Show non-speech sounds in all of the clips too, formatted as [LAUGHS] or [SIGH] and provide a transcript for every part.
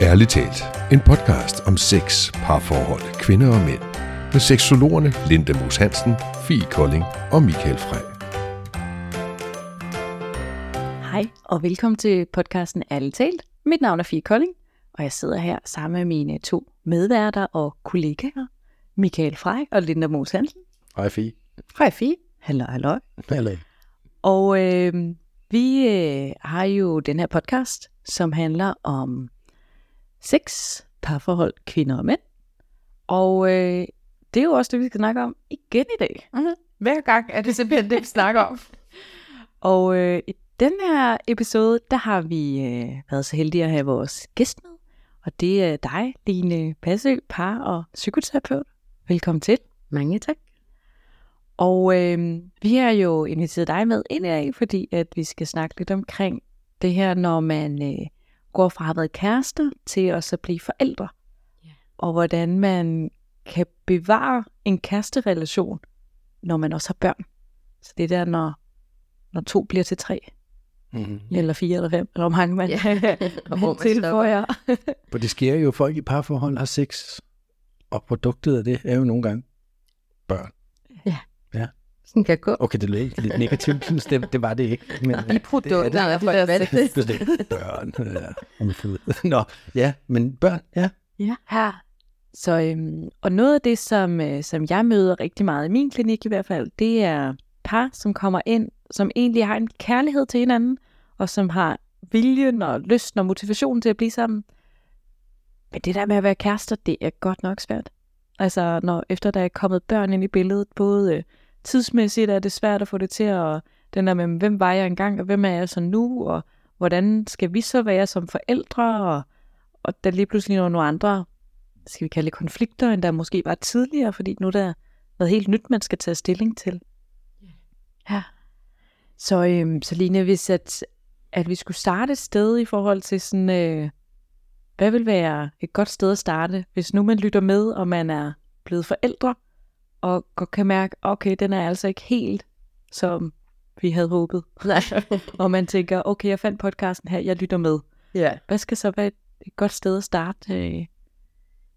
Ærligt talt, en podcast om sex, parforhold, kvinder og mænd. Med seksologerne Linda Moos Hansen, Fie Kolding og Michael Frey. Hej og velkommen til podcasten Ærligt talt. Mit navn er Fie Kolding, og jeg sidder her sammen med mine to medværter og kollegaer, Michael Frey og Linda Moos Hansen. Hej Fie. Hej Fie. Hallo, hallo. Hallo. Og øh, vi øh, har jo den her podcast, som handler om sex, parforhold, kvinder og mænd. Og øh, det er jo også det, vi skal snakke om igen i dag. Mm-hmm. Hver gang er det simpelthen det, vi snakker om. [LAUGHS] Og øh, i den her episode, der har vi øh, været så heldige at have vores gæst med. Og det er dig, Line Passø, par- og psykoterapeut. Velkommen til. Mange tak. Og øh, vi har jo inviteret dig med ind i, fordi at vi skal snakke lidt omkring det her, når man øh, går fra at have været kærester til også at blive forældre. Ja. Og hvordan man kan bevare en kæresterelation, når man også har børn. Så det er der, når, når to bliver til tre, Mm-hmm. eller fire eller fem, eller hvor mange man, Ja. [LAUGHS] Og hvor man tilføjer. For det sker jo, folk i parforhold har sex, og produktet af det er jo nogle gange børn. Sådan kan gå. Okay, det lød lidt negativt, synes det, det var det ikke. Men, I produkter det er af det. hvad det er. Det er det. Børn. Ja. [LAUGHS] Nå, ja, men børn, ja. Ja. Her. Så, øhm, og noget af det, som, øh, som jeg møder rigtig meget i min klinik i hvert fald, det er par, som kommer ind, som egentlig har en kærlighed til hinanden, og som har viljen og lysten og motivationen til at blive sammen. Men det der med at være kærester, det er godt nok svært. Altså, når efter der er kommet børn ind i billedet, både øh, tidsmæssigt er det svært at få det til at, den der med, hvem var jeg engang, og hvem er jeg så nu, og hvordan skal vi så være som forældre, og, og der lige pludselig er nogle andre, skal vi kalde det konflikter, end der måske var tidligere, fordi nu er der noget helt nyt, man skal tage stilling til. Ja. Så, øhm, så Line, hvis at, at vi skulle starte et sted i forhold til sådan, øh, hvad vil være et godt sted at starte, hvis nu man lytter med, og man er blevet forældre, og godt kan mærke, okay, den er altså ikke helt, som vi havde håbet. Nej. [LAUGHS] Og man tænker, okay, jeg fandt podcasten her, jeg lytter med. ja. Hvad skal så være et, godt sted at starte? Øh?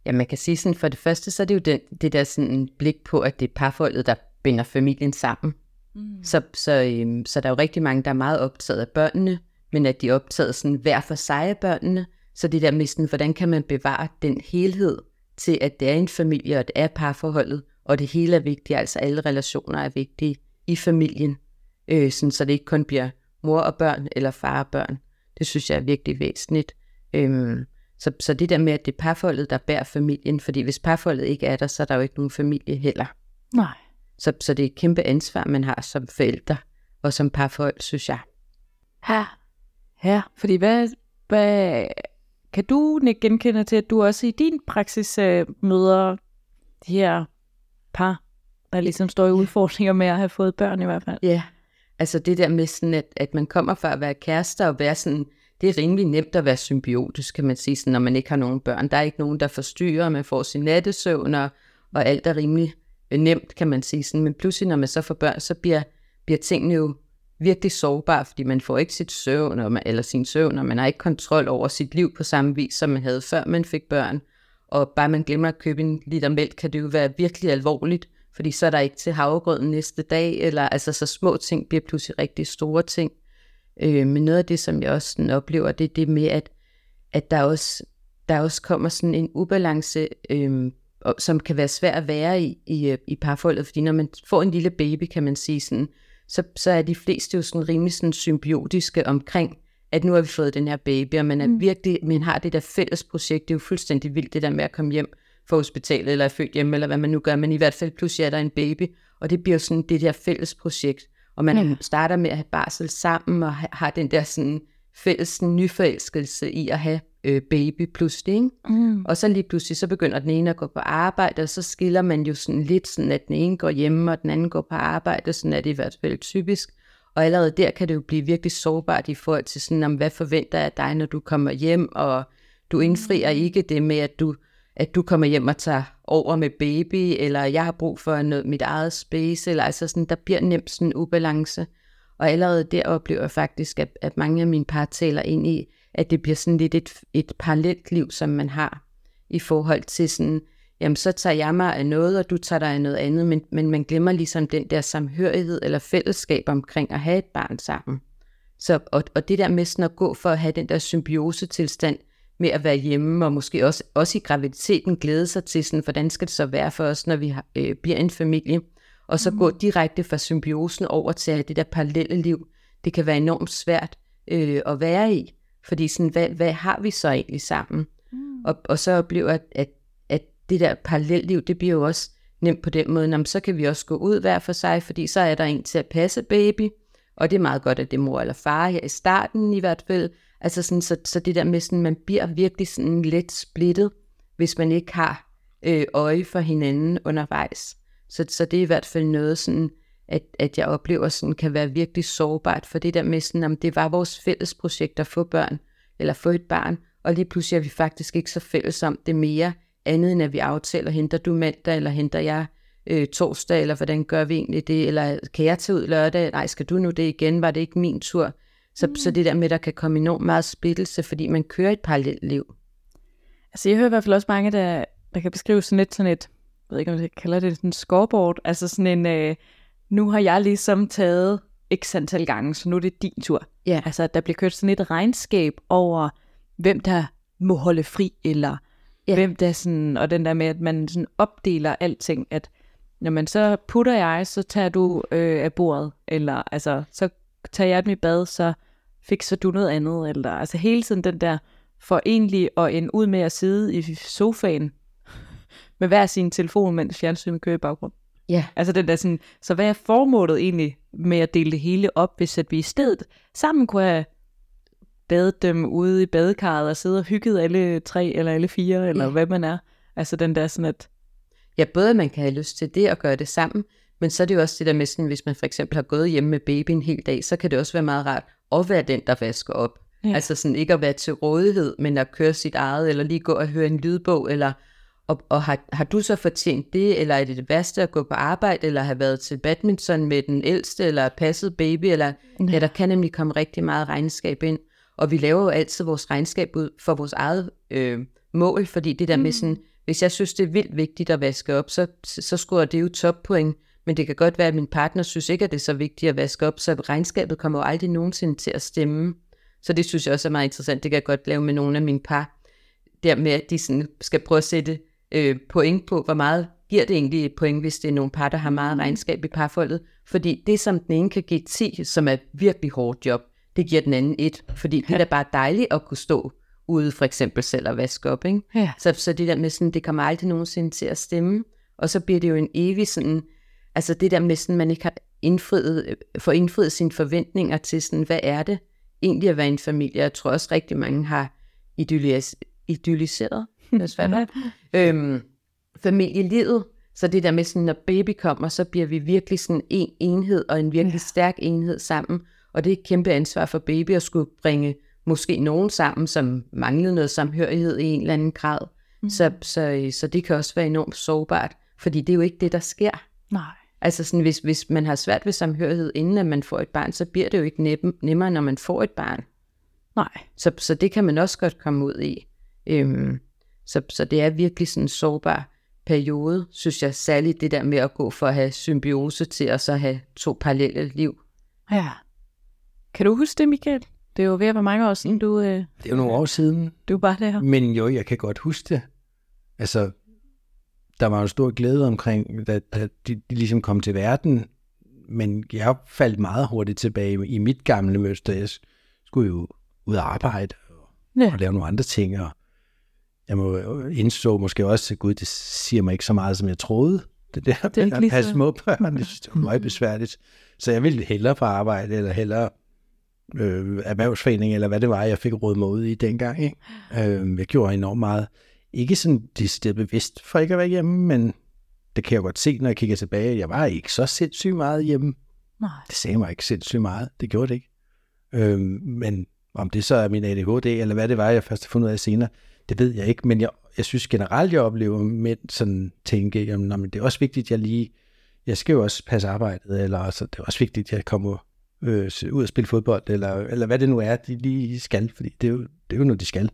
ja, man kan sige sådan, for det første, så er det jo den, det der sådan blik på, at det er parforholdet, der binder familien sammen. Mm. Så, så, øhm, så der er jo rigtig mange, der er meget optaget af børnene, men at de er optaget sådan hver for sig af børnene. Så det der med sådan, hvordan kan man bevare den helhed til, at det er en familie, og det er parforholdet, og det hele er vigtigt, altså alle relationer er vigtige i familien, øh, sådan, så det ikke kun bliver mor og børn, eller far og børn. Det synes jeg er virkelig væsentligt. Øhm, så, så det der med, at det er parforholdet, der bærer familien, fordi hvis parforholdet ikke er der, så er der jo ikke nogen familie heller. Nej. Så, så det er et kæmpe ansvar, man har som forældre og som parforhold, synes jeg. Her. Ja, fordi hvad, hvad kan du Nick, genkende til, at du også i din praksis øh, møder de her par, der ligesom står i udfordringer med at have fået børn i hvert fald? Ja, altså det der med sådan, at, at man kommer fra at være kærester og være sådan, det er rimelig nemt at være symbiotisk, kan man sige, sådan, når man ikke har nogen børn. Der er ikke nogen, der forstyrrer, man får sin nattesøvn, og, og alt er rimelig øh, nemt, kan man sige. Sådan. Men pludselig, når man så får børn, så bliver, bliver tingene jo virkelig sårbare, fordi man får ikke sit søvn, og man, eller sin søvn, og man har ikke kontrol over sit liv på samme vis, som man havde før man fik børn. Og bare man glemmer at købe en liter mælk, kan det jo være virkelig alvorligt, fordi så er der ikke til havregrøden næste dag, eller altså så små ting bliver pludselig rigtig store ting. Øh, men noget af det, som jeg også sådan oplever, det er det med, at, at der, også, der også kommer sådan en ubalance, øh, som kan være svær at være i, i, øh, i parforholdet, fordi når man får en lille baby, kan man sige sådan, så, så er de fleste jo sådan rimelig sådan symbiotiske omkring, at nu har vi fået den her baby, og man er Mm. mm. virkelig, man har det der fælles projekt, det er jo fuldstændig vildt det der med at komme hjem fra hospitalet, eller er født hjemme, eller hvad man nu gør, men i hvert fald pludselig er der en baby, og det bliver sådan det der fælles projekt, og man ja. starter med at have barsel sammen, og ha- har den der sådan fælles sådan, nyforelskelse i at have øh, baby pludselig, ikke? Mm. Og så lige pludselig, så begynder den ene at gå på arbejde, og så skiller man jo sådan lidt, sådan at den ene går hjemme, og den anden går på arbejde, sådan er det i hvert fald typisk. Og allerede der kan det jo blive virkelig sårbart i forhold til sådan, om hvad forventer jeg af dig, når du kommer hjem, og du indfrier ikke det med, at du, at du kommer hjem og tager over med baby, eller jeg har brug for noget, mit eget space, eller altså sådan, der bliver nemt sådan en ubalance. Og allerede der oplever jeg faktisk, at, at mange af mine par taler ind i, at det bliver sådan lidt et, et parallelt liv, som man har i forhold til sådan, jamen så tager jeg mig af noget, og du tager dig af noget andet, men, men man glemmer ligesom den der samhørighed eller fællesskab omkring at have et barn sammen. Så, og, og det der med sådan at gå for at have den der symbiosetilstand med at være hjemme, og måske også, også i graviditeten glæde sig til sådan, hvordan skal det så være for os, når vi har, øh, bliver en familie, og så mm. gå direkte fra symbiosen over til det der parallelle liv, det kan være enormt svært øh, at være i, fordi sådan, hvad, hvad har vi så egentlig sammen? Mm. Og, og så oplever at, at det der parallelliv, det bliver jo også nemt på den måde, jamen, så kan vi også gå ud hver for sig, fordi så er der en til at passe baby, og det er meget godt, at det er mor eller far her i starten i hvert fald. Altså sådan, så, så det der med, sådan, man bliver virkelig sådan lidt splittet, hvis man ikke har øh, øje for hinanden undervejs. Så, så det er i hvert fald noget, sådan, at, at jeg oplever sådan, kan være virkelig sårbart, for det der med, sådan, om det var vores fælles projekt at få børn, eller få et barn, og lige pludselig er vi faktisk ikke så fælles om det mere, andet end at vi aftaler, henter du mandag, eller henter jeg øh, torsdag, eller hvordan gør vi egentlig det, eller kan jeg tage ud lørdag, nej, skal du nu det igen, var det ikke min tur? Så, mm. så det der med, at der kan komme enormt meget splittelse, fordi man kører et parallelt liv. Altså jeg hører i hvert fald også mange, der, der kan beskrive sådan et, sådan et, jeg ved ikke, om jeg kalder det sådan en scoreboard, altså sådan en, øh, nu har jeg ligesom taget x antal gange, så nu er det din tur. Ja. Altså der bliver kørt sådan et regnskab over, hvem der må holde fri, eller ja. hvem der sådan, og den der med, at man sådan opdeler alting, at når man så putter jeg, så tager du øh, af bordet, eller altså, så tager jeg mit bad, så fikser du noget andet, eller altså hele tiden den der for egentlig at ende ud med at sidde i sofaen [LAUGHS] med hver sin telefon, mens fjernsynet kører i baggrund. Ja. Altså den der sådan, så hvad er formålet egentlig med at dele det hele op, hvis at vi i stedet sammen kunne have badet dem ude i badekarret og sidde og hygget alle tre eller alle fire, eller ja. hvad man er. Altså den der sådan, at Ja, både at man kan have lyst til det og gøre det sammen, men så er det jo også det der med sådan, hvis man for eksempel har gået hjemme med baby en hel dag, så kan det også være meget rart at være den, der vasker op. Ja. Altså sådan ikke at være til rådighed, men at køre sit eget, eller lige gå og høre en lydbog, eller og, og har, har du så fortjent det, eller er det det værste at gå på arbejde, eller have været til badminton med den ældste, eller passet baby, eller ja. ja, der kan nemlig komme rigtig meget regnskab ind. Og vi laver jo altid vores regnskab ud for vores eget øh, mål, fordi det der mm. med sådan, hvis jeg synes, det er vildt vigtigt at vaske op, så, så scorer det jo toppoint. Men det kan godt være, at min partner synes ikke, at det er så vigtigt at vaske op, så regnskabet kommer jo aldrig nogensinde til at stemme. Så det synes jeg også er meget interessant. Det kan jeg godt lave med nogle af mine par. Der med, at de sådan skal prøve at sætte øh, point på, hvor meget giver det egentlig et point, hvis det er nogle par, der har meget regnskab i parforholdet. Fordi det, som den ene kan give 10, som er virkelig hårdt job, det giver den anden et. Fordi det er da bare dejligt at kunne stå ude for eksempel selv at vaske op. Ikke? Ja. Så, så det der med sådan, det kommer aldrig nogensinde til at stemme. Og så bliver det jo en evig sådan, altså det der med sådan, man ikke har indfriet, får indfriet sine forventninger til sådan, hvad er det egentlig at være en familie? Jeg tror også rigtig mange har idyllis, idylliseret, det er svært, [LAUGHS] øhm, familielivet. Så det der med sådan, når baby kommer, så bliver vi virkelig sådan en enhed, og en virkelig ja. stærk enhed sammen. Og det er et kæmpe ansvar for baby at skulle bringe måske nogen sammen, som manglede noget samhørighed i en eller anden grad. Mm. Så, så, så det kan også være enormt sårbart, fordi det er jo ikke det, der sker. Nej. Altså sådan, hvis, hvis man har svært ved samhørighed, inden at man får et barn, så bliver det jo ikke nem, nemmere, når man får et barn. Nej. Så, så det kan man også godt komme ud i. Øhm, så, så det er virkelig sådan en sårbar periode, synes jeg, særligt det der med at gå for at have symbiose til at så have to parallelle liv. Ja. Kan du huske det, Michael? Det er jo ved at være mange år siden, du... Øh, Det er jo nogle år siden, du var der. men jo, jeg kan godt huske det. Altså, der var jo stor glæde omkring, da, da de, de ligesom kom til verden, men jeg faldt meget hurtigt tilbage i mit gamle mønster. Jeg skulle jo ud og arbejde og, Ja. og lave nogle andre ting, og jeg må indså måske også, at gud, det siger mig ikke så meget, som jeg troede. Det der Det er ikke at passe små børn, det synes var meget besværligt. Så jeg ville hellere på arbejde, eller hellere øh, erhvervsforening, eller hvad det var, jeg fik råd mig ud i dengang. Ikke? Øh, jeg gjorde enormt meget. Ikke sådan decideret bevidst for ikke at være hjemme, men det kan jeg godt se, når jeg kigger tilbage. Jeg var ikke så sindssygt meget hjemme. Nej. Det sagde mig ikke sindssygt meget. Det gjorde det ikke. Øh, men om det så er min ADHD, eller hvad det var, jeg først har fundet ud af senere, det ved jeg ikke. Men jeg, jeg synes generelt, jeg oplever mænd sådan tænke, jamen, nå, men det er også vigtigt, at jeg lige, jeg skal jo også passe arbejdet, eller altså, det er også vigtigt, at jeg kommer øh, ud og spille fodbold, eller, eller hvad det nu er, de lige skal, fordi det er jo, det er jo noget, de skal.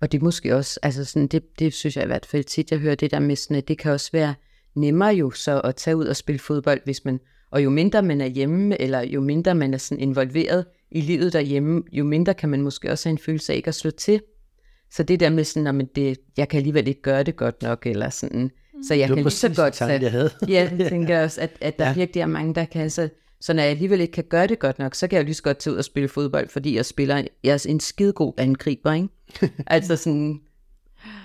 Og det er måske også, altså sådan, det, det synes jeg i hvert fald tit, jeg hører det der med sådan, at det kan også være nemmere jo så at tage ud og spille fodbold, hvis man, og jo mindre man er hjemme, eller jo mindre man er sådan involveret i livet derhjemme, jo mindre kan man måske også have en følelse af ikke at slå til. Så det der med sådan, at det, jeg kan alligevel ikke gøre det godt nok, eller sådan, så jeg Det kan lige så godt den tanke, jeg havde. Ja, jeg tænker [LAUGHS] også, at, at der Ja. virkelig er mange, der kan. Så, så når jeg alligevel ikke kan gøre det godt nok, så kan jeg lige så godt tage ud og spille fodbold, fordi jeg spiller jeg er en skidegod angriber, ikke? [LAUGHS] altså sådan,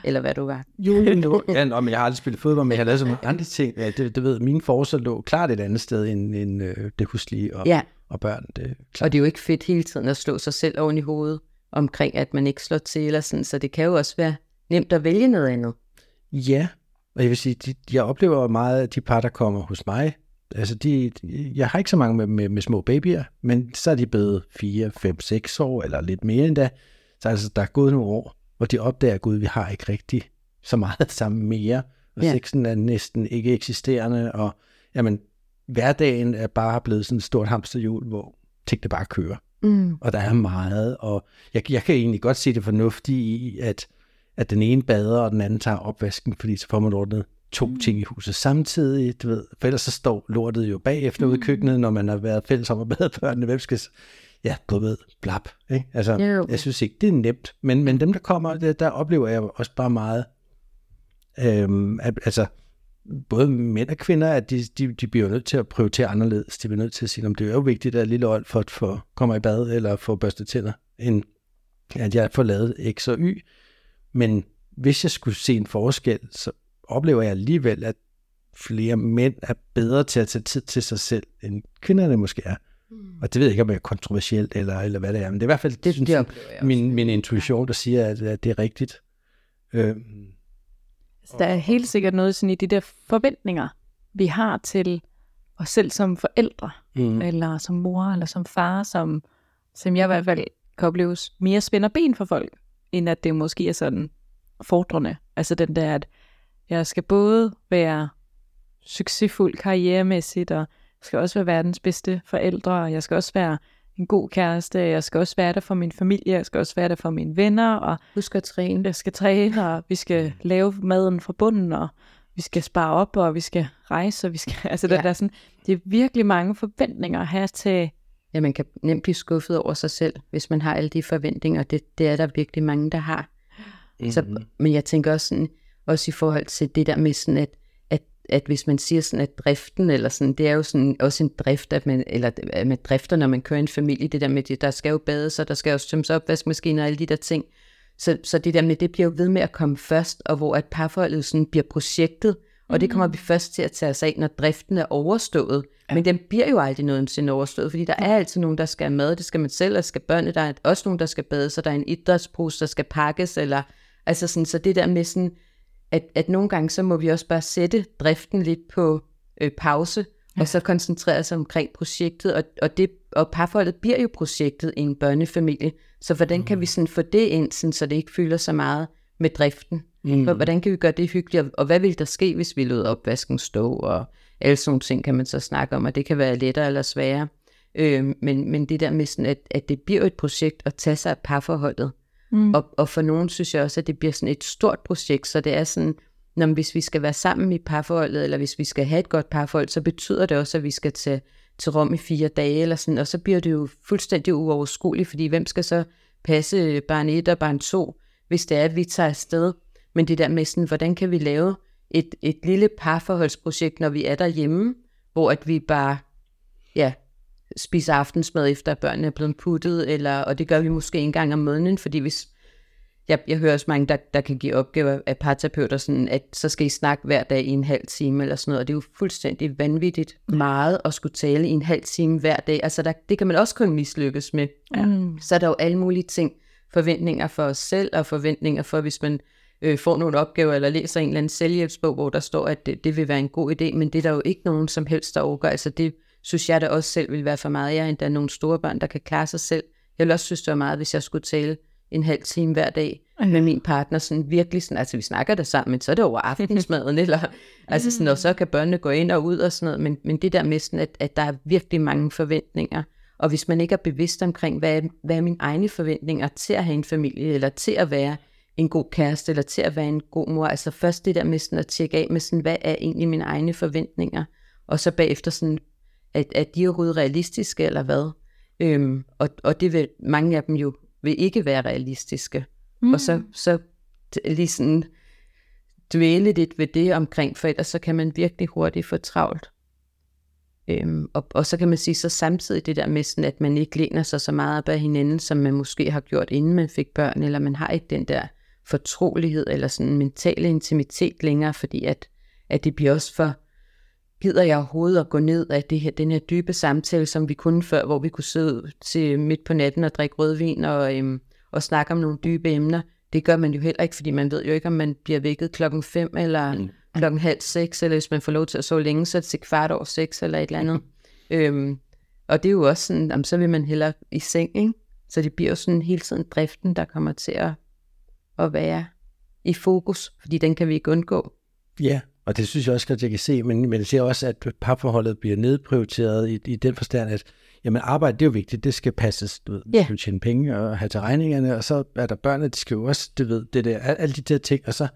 eller hvad du var. Jo, jo. [LAUGHS] ja, nå, men jeg har aldrig spillet fodbold, men jeg har lavet så mange andre ting. Ja, det, det ved, mine forsøg lå klart et andet sted end, end øh, det huslige og, Ja, og børn. Det er klart. og det er jo ikke fedt hele tiden at slå sig selv oven i hovedet omkring, at man ikke slår til, eller sådan, så det kan jo også være nemt at vælge noget andet. Ja, og jeg vil sige, de, jeg oplever meget, at de par, der kommer hos mig, altså de, jeg har ikke så mange med, med, med små babyer, men så er de blevet 4, 5, 6 år, eller lidt mere endda. Så altså, der er gået nogle år, hvor de opdager, at gud, vi har ikke rigtig så meget [LAUGHS] sammen mere, og ja. sexen er næsten ikke eksisterende, og jamen, hverdagen er bare blevet sådan et stort hamsterhjul, hvor tingene bare kører Mm. og der er meget, og jeg, jeg kan egentlig godt se det fornuftige i, at, at den ene bader, og den anden tager opvasken, fordi så får man ordnet to mm. ting i huset samtidig, du ved, for ellers så står lortet jo bagefter mm. ude i køkkenet, når man har været fælles om at bade [LAUGHS] børnene, hvem skal, ja, du ved, blap, ikke? Altså, Jo. jeg synes ikke, det er nemt, men, men dem, der kommer, der, der oplever jeg også bare meget, øhm, at, altså, både mænd og kvinder, at de, de, de bliver nødt til at prioritere anderledes. De bliver nødt til at sige, at det er jo vigtigt, at lille Olfert får, kommer i bad eller får børstet tænder, end at jeg får lavet X og Y. Men hvis jeg skulle se en forskel, så oplever jeg alligevel, at flere mænd er bedre til at tage tid til sig selv, end kvinderne måske er. Og det ved jeg ikke, om det er kontroversielt, eller, eller hvad det er, men det er i hvert fald Det, synes det jeg, min, min intuition, der siger, at, at det er rigtigt. Øhm, Så der er helt sikkert noget sådan i de der forventninger, vi har til os selv som forældre, mm, eller som mor, eller som far, som, som jeg i hvert fald kan opleves mere spænder ben for folk, end at det måske er sådan fordrende. Altså den der, at jeg skal både være succesfuld karrieremæssigt, og jeg skal også være verdens bedste forældre, og jeg skal også være en god kæreste, jeg skal også være der for min familie, jeg skal også være der for mine venner, og Husk at træne. jeg skal træne, og vi skal lave maden fra bunden, og vi skal spare op, og vi skal rejse, og vi skal, [LAUGHS] altså ja. Ja. der er sådan, det er virkelig mange forventninger at have til, Ja, man kan nemt blive skuffet over sig selv, hvis man har alle de forventninger. Det, det er der virkelig mange, der har. mm, Så, men jeg tænker også, sådan, også i forhold til det der med sådan, at, at, at hvis man siger sådan, at driften, eller sådan, det er jo sådan også en drift, at man, eller at man drifter, når man kører en familie, det der med, at der skal jo bades, og der skal jo tømmes opvaskemaskiner og alle de der ting. Så, så det der med, det bliver jo ved med at komme først, og hvor at parforholdet sådan bliver projektet, og det kommer vi først til at tage os af, når driften er overstået. Ja. Men den bliver jo aldrig nogensinde overstået, fordi der er altid nogen, der skal have mad, det skal man selv, og skal børnene, der er også nogen, der skal bade, så der er en idrætspose, der skal pakkes, eller altså sådan, så det der med sådan, at, at nogle gange, så må vi også bare sætte driften lidt på øh, pause, ja. og så koncentrere sig omkring projektet, og, og, det, og parforholdet bliver jo projektet i en børnefamilie, så hvordan kan vi sådan få det ind, sådan, så det ikke fylder så meget med driften? mm, Hvor- Hvordan kan vi gøre det hyggeligt, og- og hvad vil der ske, hvis vi lod opvasken stå, og alle sådan nogle ting kan man så snakke om, og det kan være lettere eller sværere. Øh, men, men det der med sådan, at, at det bliver et projekt at tage sig af parforholdet, mm. og, og for nogen synes jeg også, at det bliver sådan et stort projekt, så det er sådan, når hvis vi skal være sammen i parforholdet, eller hvis vi skal have et godt parforhold, så betyder det også, at vi skal til, til Rom i fire dage, eller sådan, og så bliver det jo fuldstændig uoverskueligt, fordi hvem skal så passe barn 1 og barn 2, hvis det er, at vi tager afsted. Men det der med sådan, hvordan kan vi lave et, et lille parforholdsprojekt, når vi er derhjemme, hvor at vi bare, ja, spiser aftensmad efter, at børnene er blevet puttet, eller, og det gør vi måske en gang om måneden, fordi hvis, jeg, jeg hører også mange, der, der kan give opgaver af parterapeuter, sådan, at så skal I snakke hver dag i en halv time eller sådan noget, og det er jo fuldstændig vanvittigt meget at skulle tale i en halv time hver dag. Altså der, det kan man også kun mislykkes med. Ja. Så er der jo alle mulige ting, forventninger for os selv, og forventninger for, hvis man øh, får nogle opgaver, eller læser en eller anden selvhjælpsbog, hvor der står, at det, det vil være en god idé, men det er der jo ikke nogen som helst, der overgår. Altså det synes jeg da også selv vil være for meget. Jeg er endda nogle store børn, der kan klare sig selv. Jeg ville også synes, det var meget, hvis jeg skulle tale en halv time hver dag med min partner, sådan virkelig sådan, altså vi snakker der sammen, men så er det over aftensmaden, eller [LAUGHS] altså sådan, og så kan børnene gå ind og ud og sådan noget, men, men det der med sådan, at, at der er virkelig mange forventninger, Og hvis man ikke er bevidst omkring, hvad, hvad er mine egne forventninger til at have en familie, eller til at være en god kæreste, eller til at være en god mor, altså først det der med sådan at tjekke af med sådan, hvad er egentlig mine egne forventninger, og så bagefter sådan, at, at de er overhovedet realistiske, eller hvad? Øhm, og, og det vil, mange af dem jo vil ikke være realistiske. Mm. Og så, så lige sådan dvæle lidt ved det omkring, for ellers så kan man virkelig hurtigt få travlt. Øhm, og, og så kan man sige så samtidig det der med, sådan, at man ikke læner sig så meget op af hinanden, som man måske har gjort, inden man fik børn, eller man har ikke den der fortrolighed, eller sådan mentale intimitet længere, fordi at, at det bliver også for, gider jeg overhovedet at gå ned af det her, den her dybe samtale, som vi kunne før, hvor vi kunne sidde til midt på natten og drikke rødvin og, øhm, og snakke om nogle dybe emner. Det gør man jo heller ikke, fordi man ved jo ikke, om man bliver vækket klokken 5 eller mm. klokken halv seks, eller hvis man får lov til at sove længe, så er det til kvart over seks eller et eller andet. [LAUGHS] øhm, og det er jo også sådan, jamen, så vil man hellere i seng, ikke? Så det bliver jo sådan hele tiden driften, der kommer til at, at være i fokus, fordi den kan vi ikke undgå. Ja, og det synes jeg også at jeg kan se, men, men jeg ser også, at parforholdet bliver nedprioriteret i, i den forstand, at jamen arbejde, det er jo vigtigt, det skal passes, du ved, yeah. skal tjene penge og have til regningerne, og så er der børnene, de skal jo også, du ved, det der, alle de der ting, og så,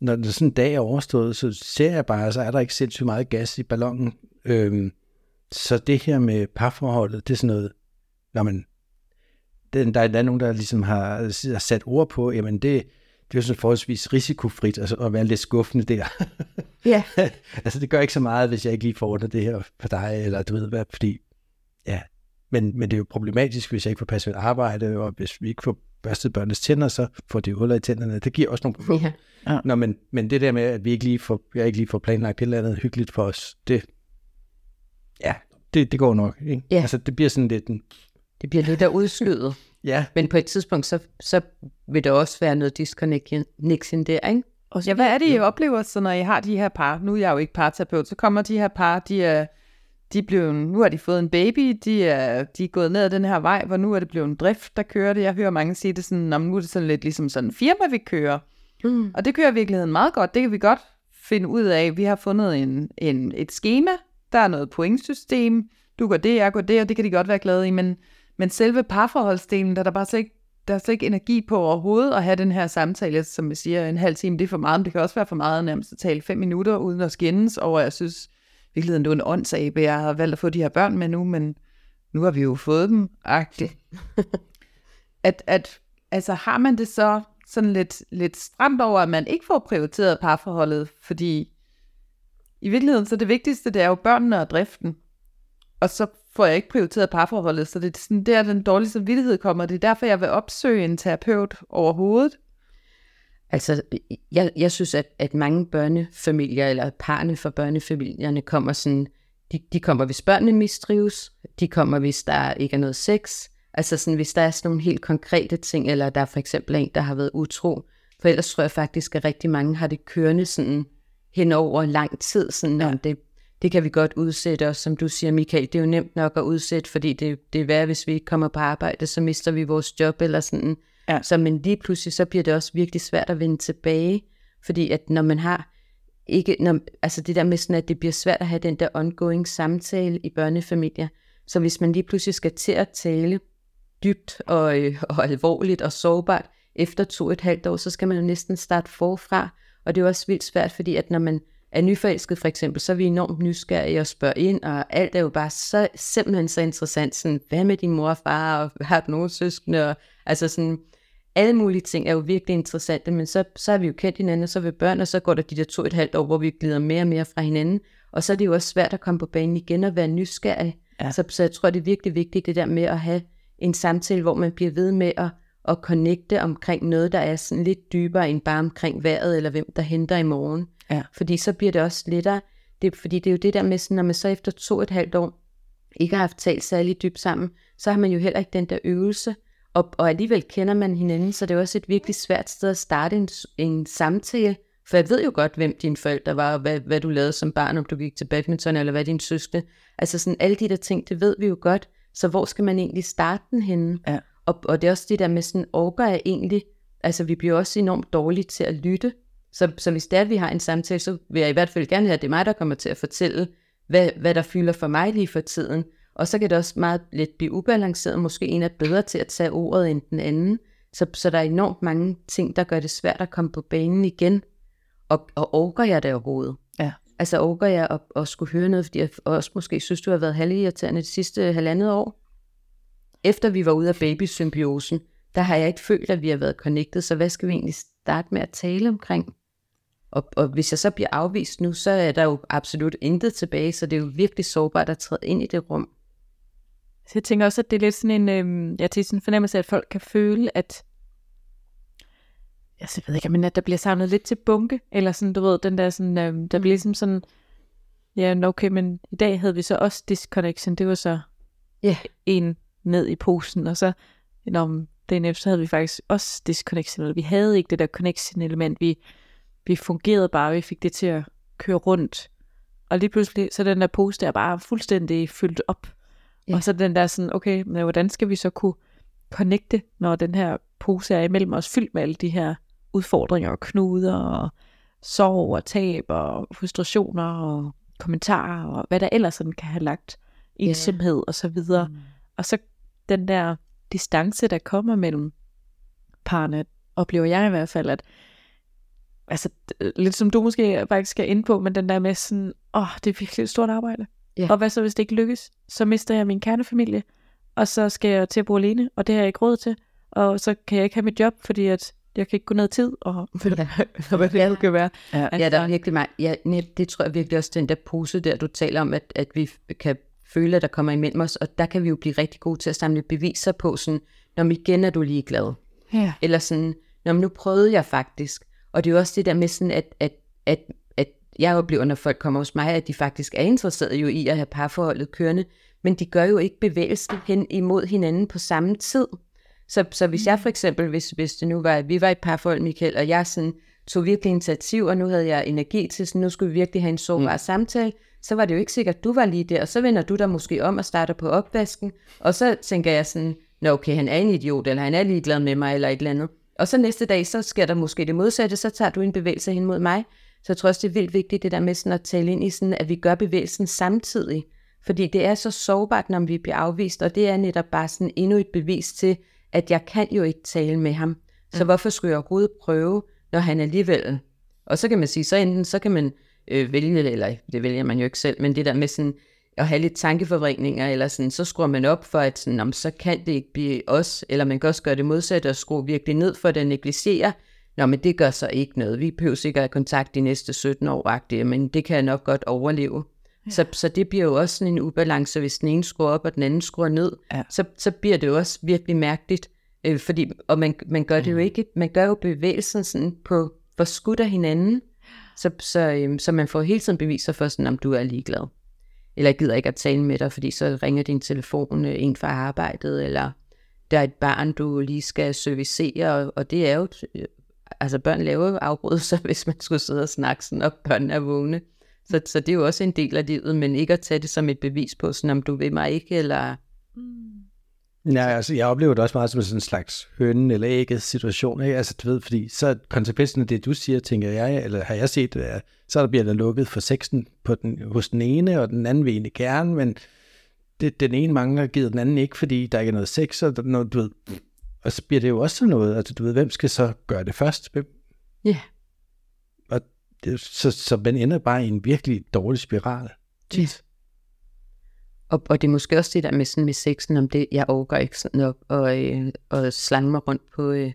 når det sådan en dag er overstået, så ser jeg bare, så er der ikke sindssygt meget gas i ballonen. Øhm, så det her med parforholdet, det er sådan noget, når man, der, der er nogen, der ligesom har, har sat ord på, jamen det, det er jo sådan forholdsvis risikofrit altså at være lidt skuffende der. Ja. [LAUGHS] altså det gør ikke så meget, hvis jeg ikke lige får det her for dig, eller du ved hvad, fordi, ja. Men, men det er jo problematisk, hvis jeg ikke får passet mit arbejde, og hvis vi ikke får børstet børnenes tænder, så får de huller i tænderne. Det giver også nogle problemer. Ja. Ja. Nå, men, men det der med, at vi ikke lige får, jeg ikke lige får planlagt et eller andet hyggeligt for os, det, ja, det, det går nok. Ikke? Ja. Altså det bliver sådan lidt en... Det bliver lidt af udskydet. Ja. Men på et tidspunkt, så, så vil der også være noget disconnection der, ikke? Og ja, hvad er det, I oplever, så når I har de her par? Nu er jeg jo ikke parterapeut, så kommer de her par, de er, de blev, nu har de fået en baby, de er, de er gået ned ad den her vej, hvor nu er det blevet en drift, der kører det. Jeg hører mange sige det sådan, nu er det sådan lidt ligesom sådan en firma, vi kører. Mm. Og det kører i virkeligheden meget godt. Det kan vi godt finde ud af. Vi har fundet en, en, et schema, der er noget pointsystem. Du går det, jeg går det, og det kan de godt være glade i, men men selve parforholdsdelen, der er der bare slet ikke, der er slet ikke energi på overhovedet at have den her samtale, som jeg siger, en halv time, det er for meget, men det kan også være for meget nærmest at tale fem minutter uden at skændes over, jeg synes, virkelig, det er en åndsabe, jeg har valgt at få de her børn med nu, men nu har vi jo fået dem, agtigt. [LAUGHS] at, at, altså har man det så sådan lidt, lidt stramt over, at man ikke får prioriteret parforholdet, fordi i virkeligheden, så det vigtigste, det er jo børnene og driften. Og så får jeg ikke prioriteret parforholdet, så det er sådan der, den dårlige samvittighed kommer. Det er derfor, jeg vil opsøge en terapeut overhovedet. Altså, jeg, jeg synes, at, at mange børnefamilier, eller parne for børnefamilierne, kommer sådan, de, de kommer, hvis børnene mistrives, de kommer, hvis der ikke er noget sex, altså sådan, hvis der er sådan nogle helt konkrete ting, eller der er for eksempel en, der har været utro, for ellers tror jeg faktisk, at rigtig mange har det kørende sådan hen over lang tid, sådan, ja. det det kan vi godt udsætte os, som du siger, Michael. Det er jo nemt nok at udsætte, fordi det, det er værd, hvis vi ikke kommer på arbejde, så mister vi vores job eller sådan. Ja. Så men lige pludselig, så bliver det også virkelig svært at vende tilbage, fordi at når man har ikke, når, altså det der med sådan, at det bliver svært at have den der ongoing samtale i børnefamilier, så hvis man lige pludselig skal til at tale dybt og, øh, og alvorligt og sårbart efter to et halvt år, så skal man jo næsten starte forfra, og det er også vildt svært, fordi at når man er nyforelsket for eksempel, så er vi enormt nysgerrige og spørger ind, og alt er jo bare så, simpelthen så interessant. Sådan, hvad med din mor og far, og [LAUGHS] har du nogen søskende? Og, altså sådan, alle mulige ting er jo virkelig interessante, men så, så har vi jo kendt hinanden, og så vil børn, og så går der de der to et halvt år, hvor vi glider mere og mere fra hinanden, og så er det jo også svært at komme på banen igen og være nysgerrig. Ja. Så, så jeg tror, det er virkelig vigtigt, det der med at have en samtale, hvor man bliver ved med at, at connecte omkring noget, der er sådan lidt dybere end bare omkring vejret, eller hvem der henter i morgen. Ja. Fordi så bliver det også lettere. Det, fordi det er jo det der med, sådan, når man så efter to og et halvt år ikke har haft talt særlig dybt sammen, så har man jo heller ikke den der øvelse, og, og alligevel kender man hinanden, så det er også et virkelig svært sted at starte en, en samtale, for jeg ved jo godt, hvem dine forældre var, og hvad, hvad du lavede som barn, om du gik til badminton, eller hvad din søskende. Altså sådan alle de der ting, det ved vi jo godt, så hvor skal man egentlig starte den henne? Ja. Og, og det er også det der med sådan, orker jeg egentlig, altså vi bliver også enormt dårlige til at lytte, så, så hvis det er, at vi har en samtale, så vil jeg i hvert fald gerne have, at det er mig, der kommer til at fortælle, hvad, hvad der fylder for mig lige for tiden. Og så kan det også meget let blive ubalanceret. Måske en er bedre til at tage ordet end den anden. Så, så der er enormt mange ting, der gør det svært at komme på banen igen. Og, og orker jeg det overhovedet? Ja. Altså orker jeg at, at skulle høre noget, fordi jeg også måske synes, du har været halvirriterende de sidste halvandet år? Efter vi var ude af babysymbiosen, der har jeg ikke følt, at vi har været connected, så hvad skal vi egentlig starte med at tale omkring? Og, og hvis jeg så bliver afvist nu, så er der jo absolut intet tilbage, så det er jo virkelig sårbart at træde ind i det rum. Så jeg tænker også, at det er lidt sådan en, øhm, jeg til sådan en fornemmelse, at folk kan føle, at jeg ved ikke, men at der bliver samlet lidt til bunke, eller sådan, du ved, den der sådan, øhm, der bliver ligesom sådan, ja, okay, men i dag havde vi så også disconnection, det var så Ja. en ned i posen, og så, når den efter, havde vi faktisk også disconnection, vi havde ikke det der connection element, vi, vi fungerede bare, vi fik det til at køre rundt, og lige pludselig, så den der pose der bare fuldstændig fyldt op, Ja. og så den der sådan, okay, men hvordan skal vi så kunne connecte, når den her pose er imellem os, fyldt med alle de her udfordringer og knuder og sorg og tab og frustrationer og kommentarer og hvad der ellers sådan kan have lagt ensomhed og så videre. Mm. Og så den der distance, der kommer mellem parne, oplever jeg i hvert fald, at altså, lidt som du måske faktisk skal ind på, men den der med sådan, åh, oh, det er virkelig et stort arbejde. Ja. Og hvad så, hvis det ikke lykkes? Så mister jeg min kernefamilie, og så skal jeg til at bo alene, og det har jeg ikke råd til. Og så kan jeg ikke have mit job, fordi at jeg kan ikke gå ned tid, og [LAUGHS] og hvad det nu kan være. Ja. Ja, der er virkelig meget. Ja, det tror jeg virkelig også, den der pose der, du taler om, at, at vi kan føle, at der kommer imellem os, og der kan vi jo blive rigtig gode til at samle beviser på, sådan, når igen er du ligeglad. Ja. Eller sådan, når nu prøvede jeg faktisk. Og det er jo også det der med sådan, at, at, at, at jeg oplever, når folk kommer hos mig, at de faktisk er interesserede jo i at have parforholdet kørende, men de gør jo ikke bevægelsen hen imod hinanden på samme tid. Så, så hvis jeg for eksempel, hvis, hvis det nu var, at vi var et parforhold, Michael, og jeg sådan, tog virkelig initiativ, og nu havde jeg energi til, sådan, nu skulle vi virkelig have en sårbar mm. samtale, så var det jo ikke sikkert, at du var lige der, og så vender du dig måske om og starter på opvasken, og så tænker jeg sådan, nå okay, han er en idiot, eller han er ligeglad med mig, eller et eller andet. Og så næste dag, så sker der måske det modsatte, så tager du en bevægelse hen mod mig. Så jeg tror også, det er vildt vigtigt, det der med sådan at tale ind i sådan, at vi gør bevægelsen samtidig. Fordi det er så sårbart, når vi bliver afvist, og det er netop bare sådan endnu et bevis til, at jeg kan jo ikke tale med ham. Så hvorfor skulle jeg overhovedet prøve, når han alligevel... Og så kan man sige, så enten så kan man øh, vælge, eller det vælger man jo ikke selv, men det der med sådan at have lidt tankeforvrængninger, eller sådan, så skruer man op for, at sådan, om, så kan det ikke blive os, eller man kan også gøre det modsatte og skrue virkelig ned for at negligere. Nå, men det gør så ikke noget. Vi behøver sikkert have kontakt de næste 17 år, men det kan jeg nok godt overleve. Ja. Så, så det bliver jo også sådan en ubalance, hvis den ene skruer op, og den anden skruer ned. Ja. Så, så bliver det jo også virkelig mærkeligt. Øh, fordi, og man, man gør det jo ikke, man gør jo bevægelsen sådan på for skudt af hinanden, så, så, øhm, så man får hele tiden beviser for sådan, om du er ligeglad. Eller jeg gider ikke at tale med dig, fordi så ringer din telefon øh, en fra arbejdet, eller der er et barn, du lige skal servicere, og, og det er jo, øh, altså børn laver afbrydelser, [LAUGHS] hvis man skulle sidde og snakke sådan, og børnene er vågne. Så, så det er jo også en del af livet, men ikke at tage det som et bevis på, sådan, om du vil mig ikke, eller... Mm. Ja, altså, jeg oplever det også meget som sådan en slags hønnen eller ægget situation, ikke? Altså, du ved, fordi så konsekvensen af det, du siger, tænker jeg, eller har jeg set, er, så der bliver der lukket for sexen på den, hos den ene, og den anden vil egentlig gerne, men det, den ene mangler givet den anden ikke, fordi der ikke er noget sex, og der, er noget, du ved, og så bliver det jo også sådan noget, altså du ved, hvem skal så gøre det først? Ja. Og det, så, så man ender bare i en virkelig dårlig spiral. Tit. Og, og det er måske også det der med, sådan med sexen, om det, jeg overgår ikke sådan op og, øh, og slange mig rundt på, øh,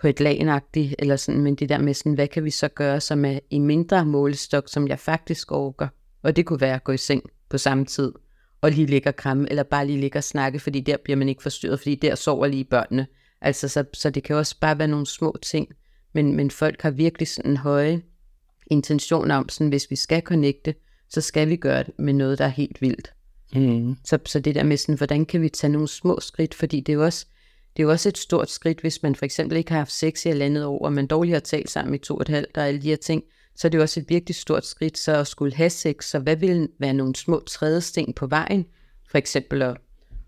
på et lagenagtigt, eller sådan, men det der med sådan, hvad kan vi så gøre, som er i mindre målestok, som jeg faktisk overgår. Og det kunne være at gå i seng på samme tid, og lige ligge og kramme, eller bare lige ligge og snakke, fordi der bliver man ikke forstyrret, fordi der sover lige børnene. Altså, så, så det kan også bare være nogle små ting, men, men folk har virkelig sådan høje intentioner om, sådan, hvis vi skal connecte, så skal vi gøre det med noget, der er helt vildt. Mm. Så, så det der med sådan, hvordan kan vi tage nogle små skridt, fordi det er jo også, det er jo også et stort skridt, hvis man for eksempel ikke har haft sex i et andet år, og man dårligt har talt sammen i to og et halvt, og alle de her ting, så er det jo også et virkelig stort skridt, så at skulle have sex, så hvad vil være nogle små trædesten på vejen? For eksempel at,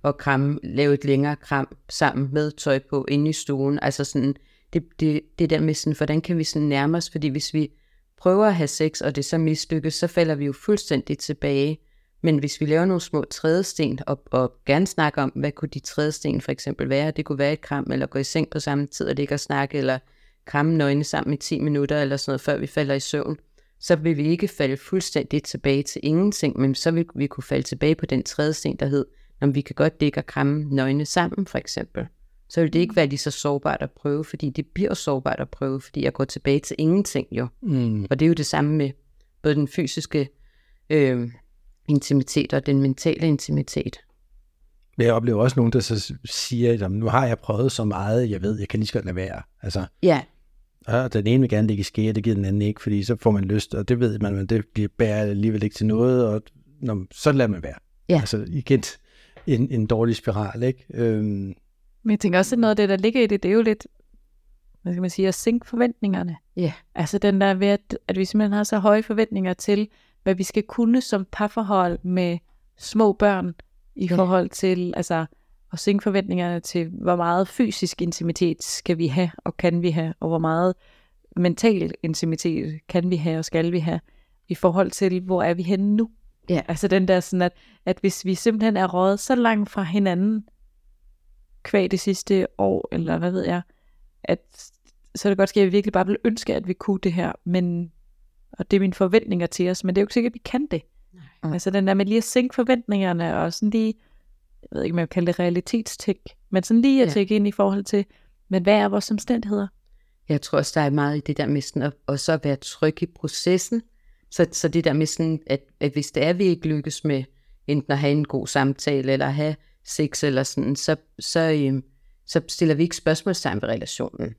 at kramme, lave et længere kram sammen med tøj på inde i stuen, altså sådan, det, det, det der med sådan, hvordan kan vi sådan nærme os, fordi hvis vi prøver at have sex, og det så mislykkes, så falder vi jo fuldstændig tilbage. Men hvis vi laver nogle små trædesten, og, og gerne snakker om, hvad kunne de trædesten for eksempel være? Det kunne være et kram, eller gå i seng på samme tid og ligge og snakke, eller kramme nøgne sammen i 10 minutter, eller sådan noget, før vi falder i søvn. Så vil vi ikke falde fuldstændig tilbage til ingenting, men så vil vi kunne falde tilbage på den trædesten, der hed, om vi kan godt ligge og kramme nøgne sammen, for eksempel. Så vil det ikke være lige så sårbart at prøve, fordi det bliver sårbart at prøve, fordi jeg går tilbage til ingenting jo. Mm. Og det er jo det samme med både den fysiske øh, intimitet og den mentale intimitet. Men jeg oplever også nogen, der så siger, at nu har jeg prøvet så meget, jeg ved, jeg kan lige så godt lade være. Altså, Ja, og den ene vil gerne ligge i ske, og det giver den anden ikke, fordi så får man lyst, og det ved man, men det bliver bærer alligevel ikke til noget, og når, så lader man være. Ja. Altså igen, en, en dårlig spiral, ikke? Øhm, Men jeg tænker også, at noget af det, der ligger i det, det er jo lidt, hvad skal man sige, at sænke forventningerne. Ja. Altså den der ved, at, at vi simpelthen har så høje forventninger til, hvad vi skal kunne som parforhold med små børn, i Ja. forhold til, altså, at sænke forventningerne til, hvor meget fysisk intimitet skal vi have, og kan vi have, og hvor meget mental intimitet kan vi have, og skal vi have, i forhold til, hvor er vi henne nu. Ja. Altså den der sådan, at, at hvis vi simpelthen er røget så langt fra hinanden, kvæg det sidste år, eller hvad ved jeg, at så er det godt ske, at vi virkelig bare vil ønske, at vi kunne det her, men, og det er mine forventninger til os, men det er jo ikke sikkert, at vi kan det. Nej. Altså den der med lige at sænke forventningerne, og sådan lige, jeg ved ikke, om jeg vil kalde det realitetstæk, men sådan lige at Ja. tække ind i forhold til, men hvad er vores omstændigheder? Jeg tror også, der er meget i det der med sådan at, og så at være tryg i processen. Så, så det der med sådan, at, at hvis det er, vi ikke lykkes med enten at have en god samtale, eller have sex, eller sådan, så, så, øhm, så stiller vi ikke spørgsmålstegn ved relationen.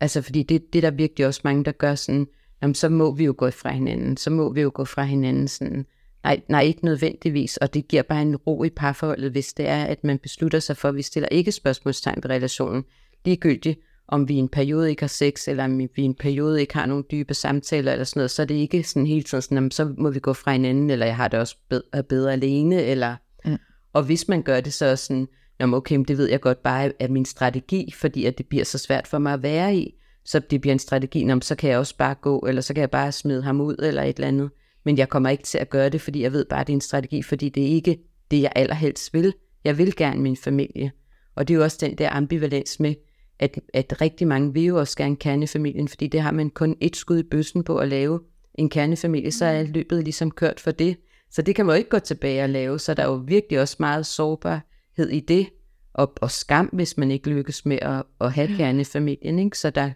Altså, fordi det, det er der virkelig også mange, der gør sådan, jamen, så må vi jo gå fra hinanden, så må vi jo gå fra hinanden sådan. Nej, nej, ikke nødvendigvis, og det giver bare en ro i parforholdet, hvis det er, at man beslutter sig for, at vi stiller ikke spørgsmålstegn ved relationen, ligegyldigt om vi i en periode ikke har sex, eller om vi i en periode ikke har nogle dybe samtaler, eller sådan noget, så er det ikke sådan hele tiden sådan, jamen, så må vi gå fra hinanden, eller jeg har det også bedre, bedre alene, eller... Mm. Og hvis man gør det, så er sådan, jamen okay, men det ved jeg godt bare er min strategi, fordi at det bliver så svært for mig at være i, så det bliver en strategi, jamen, så kan jeg også bare gå, eller så kan jeg bare smide ham ud, eller et eller andet. Men jeg kommer ikke til at gøre det, fordi jeg ved bare, at det er en strategi, fordi det er ikke det, jeg allerhelst vil. Jeg vil gerne min familie. Og det er jo også den der ambivalens med, at, at rigtig mange vil jo også gerne kernefamilien, fordi det har man kun et skud i bøssen på at lave en kernefamilie, så er løbet ligesom kørt for det. Så det kan man jo ikke gå tilbage og lave, så der er jo virkelig også meget sårbarhed i det, og, og skam, hvis man ikke lykkes med at, at have kernefamilien. Ikke? Så der,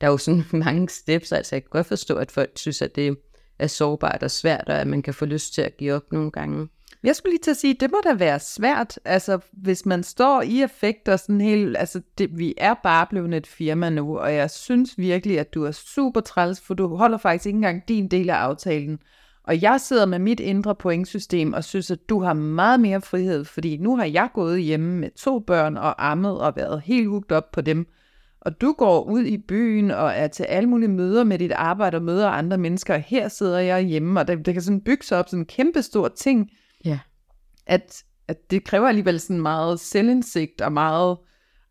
der er jo sådan [LAUGHS] mange steps, altså jeg kan godt forstå, at folk synes, at det er sårbart og svært, og at man kan få lyst til at give op nogle gange. Jeg skulle lige til at sige, det må da være svært, altså hvis man står i effekt og sådan helt, altså det, vi er bare blevet et firma nu, og jeg synes virkelig, at du er super træls, for du holder faktisk ikke engang din del af aftalen. Og jeg sidder med mit indre pointsystem og synes, at du har meget mere frihed, fordi nu har jeg gået hjemme med to børn og ammet og været helt hugt op på dem. Og du går ud i byen og er til alle mulige møder med dit arbejde og møder andre mennesker, og her sidder jeg hjemme, og det, det kan sådan bygge sig op sådan en kæmpe stor ting, Ja. at, at det kræver alligevel sådan meget selvindsigt og meget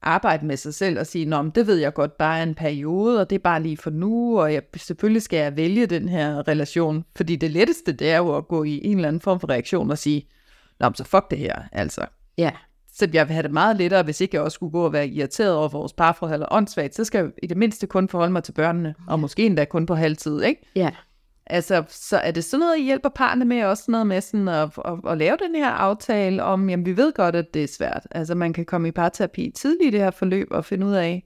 arbejde med sig selv og sige, Nå, men det ved jeg godt, bare er en periode, og det er bare lige for nu, og jeg, selvfølgelig skal jeg vælge den her relation, fordi det letteste, det er jo at gå i en eller anden form for reaktion og sige, Nå, men så fuck det her, altså. Ja, Så jeg vil have det meget lettere, hvis ikke jeg også skulle gå og være irriteret over vores parforhold eller åndssvagt, så skal jeg i det mindste kun forholde mig til børnene, og måske endda kun på halvtid, ikke? ja. Altså, så er det sådan noget, I hjælper parterne med, også sådan noget med sådan at, at, at lave den her aftale om, jamen vi ved godt, at det er svært. Altså, man kan komme i parterapi tidligt i det her forløb og finde ud af,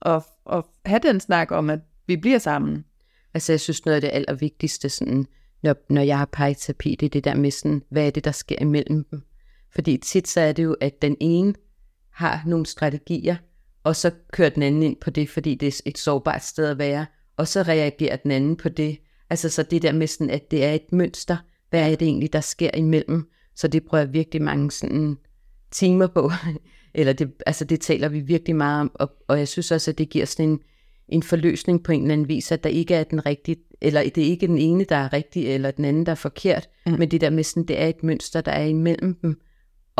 og, og have den snak om, at vi bliver sammen. Altså jeg synes noget af det allervigtigste, sådan, når, når jeg har parterapi, det er det der med sådan, hvad er det, der sker imellem dem. Fordi tit så er det jo, at den ene har nogle strategier, og så kører den anden ind på det, fordi det er et sårbart sted at være, og så reagerer den anden på det. Altså så det der med sådan, at det er et mønster, hvad er det egentlig, der sker imellem. Så det prøver jeg virkelig mange sådan timer på, [LAUGHS] eller det, altså det taler vi virkelig meget om, og, og jeg synes også, at det giver sådan en, en forløsning på en eller anden vis, at der ikke er den rigtige, eller det er ikke den ene, der er rigtig, eller den anden, der er forkert, mm. men det der med sådan, det er et mønster, der er imellem dem,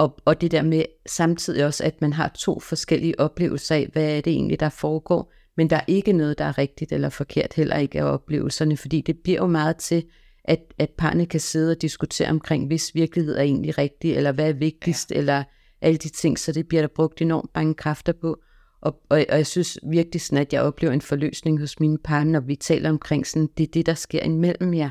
og, og det der med samtidig også, at man har to forskellige oplevelser af, hvad er det egentlig, der foregår, men der er ikke noget, der er rigtigt eller forkert, heller ikke af oplevelserne, fordi det bliver jo meget til, at, at parne kan sidde og diskutere omkring, hvis virkelighed er egentlig rigtig, eller hvad er vigtigst, ja. eller alle de ting, så det bliver der brugt enormt mange kræfter på. Og, og, og jeg synes virkelig sådan, at jeg oplever en forløsning hos mine par, når vi taler omkring sådan, det er det, der sker imellem jer.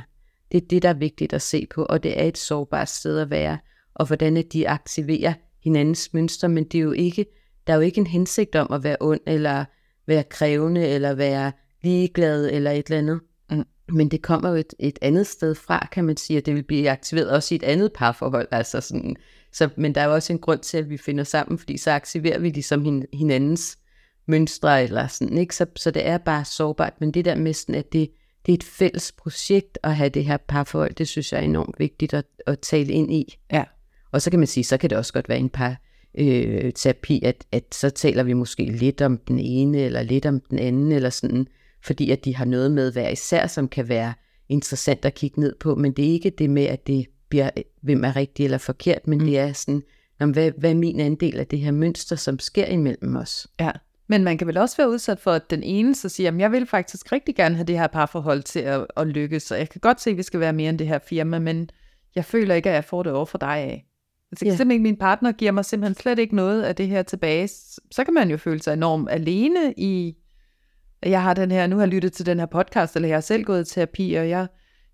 Det er det, der er vigtigt at se på, og det er et sårbart sted at være, og hvordan de aktiverer hinandens mønstre, men det er jo ikke, der er jo ikke en hensigt om at være ond, eller være krævende, eller være ligeglad, eller et eller andet. Mm. Men det kommer jo et, et andet sted fra, kan man sige, og det vil blive aktiveret også i et andet parforhold. Altså sådan, så, men der er jo også en grund til, at vi finder sammen, fordi så aktiverer vi ligesom hin, hinandens mønstre, eller sådan, ikke? Så, så det er bare sårbart, men det der med sådan, at det, det er et fælles projekt at have det her parforhold, det synes jeg er enormt vigtigt at, at tale ind i. Ja. Og så kan man sige, så kan det også godt være en par øh, terapi, at, at så taler vi måske lidt om den ene, eller lidt om den anden, eller sådan, fordi at de har noget med hver især, som kan være interessant at kigge ned på, men det er ikke det med, at det bliver, hvem er rigtigt eller forkert, men mm. det er sådan, hvad, hvad er min andel af det her mønster, som sker imellem os? Ja, men man kan vel også være udsat for, at den ene så siger, at jeg vil faktisk rigtig gerne have det her parforhold til at, at lykkes, så jeg kan godt se, at vi skal være mere end det her firma, men jeg føler ikke, at jeg får det over for dig af. Altså, yeah. simpelthen min partner giver mig simpelthen slet ikke noget af det her tilbage. Så kan man jo føle sig enormt alene i, jeg har den her, nu har jeg lyttet til den her podcast, eller jeg har selv gået i terapi, og jeg,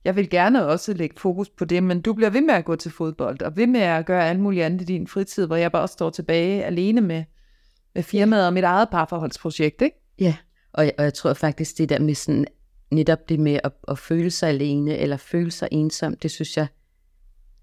jeg vil gerne også lægge fokus på det, men du bliver ved med at gå til fodbold, og ved med at gøre alt muligt andet i din fritid, hvor jeg bare står tilbage alene med, med firmaet og mit eget parforholdsprojekt, ikke? Ja, og jeg, og jeg tror faktisk, det der med sådan, netop det med at, at føle sig alene, eller føle sig ensom, det synes jeg,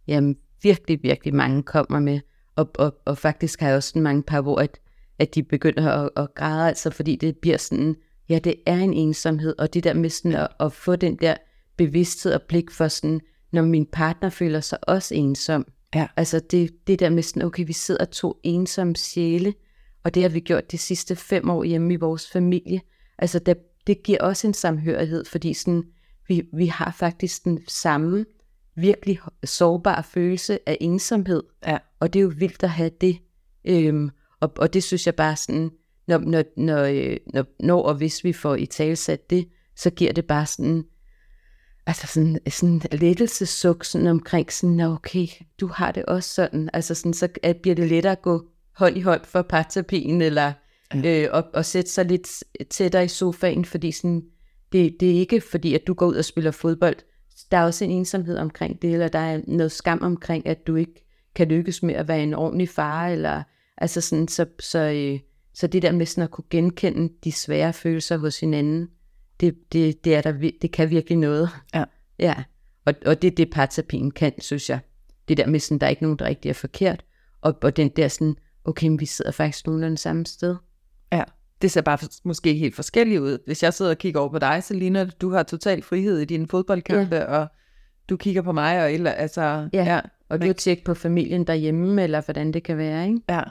jamen, virkelig, virkelig mange kommer med. Og, og, og faktisk har jeg også sådan mange par, hvor at, at de begynder at, at græde, altså fordi det bliver sådan, ja, det er en ensomhed, og det der med sådan at, at få den der bevidsthed og blik for sådan, når min partner føler sig også ensom. Ja. Altså det, det der med sådan, okay, vi sidder to ensomme sjæle, og det har vi gjort de sidste fem år hjemme i vores familie. Altså det, det giver også en samhørighed, fordi sådan, vi, vi har faktisk den samme virkelig sårbar følelse af ensomhed. Ja. Og det er jo vildt at have det. Øhm, og, og det synes jeg bare sådan, når, når, når, øh, når, når og hvis vi får i talsat det, så giver det bare sådan, altså sådan, sådan lettelsesuk sådan omkring sådan, okay, du har det også sådan, altså sådan, så bliver det lettere at gå hånd i hånd for parterapien, eller ja. øh, og, og sætte sig lidt tættere i sofaen, fordi sådan, det, det er ikke fordi, at du går ud og spiller fodbold, der er også en ensomhed omkring det, eller der er noget skam omkring, at du ikke kan lykkes med at være en ordentlig far, eller altså sådan, så, så, øh, så det der med sådan at kunne genkende de svære følelser hos hinanden, det, det, det, er der, det kan virkelig noget. Ja. [LAUGHS] ja. Og, og det er det, parterapien kan, synes jeg. Det der med sådan, der er ikke nogen, der rigtig er forkert, og, og den der sådan, okay, men vi sidder faktisk nogenlunde samme sted. Det ser bare måske helt forskelligt ud. Hvis jeg sidder og kigger over på dig, så ligner det, du har total frihed i dine fodboldkampe, ja. og du kigger på mig, og eller, altså... Ja, ja og du tjekker på familien derhjemme, eller hvordan det kan være, ikke? Ja.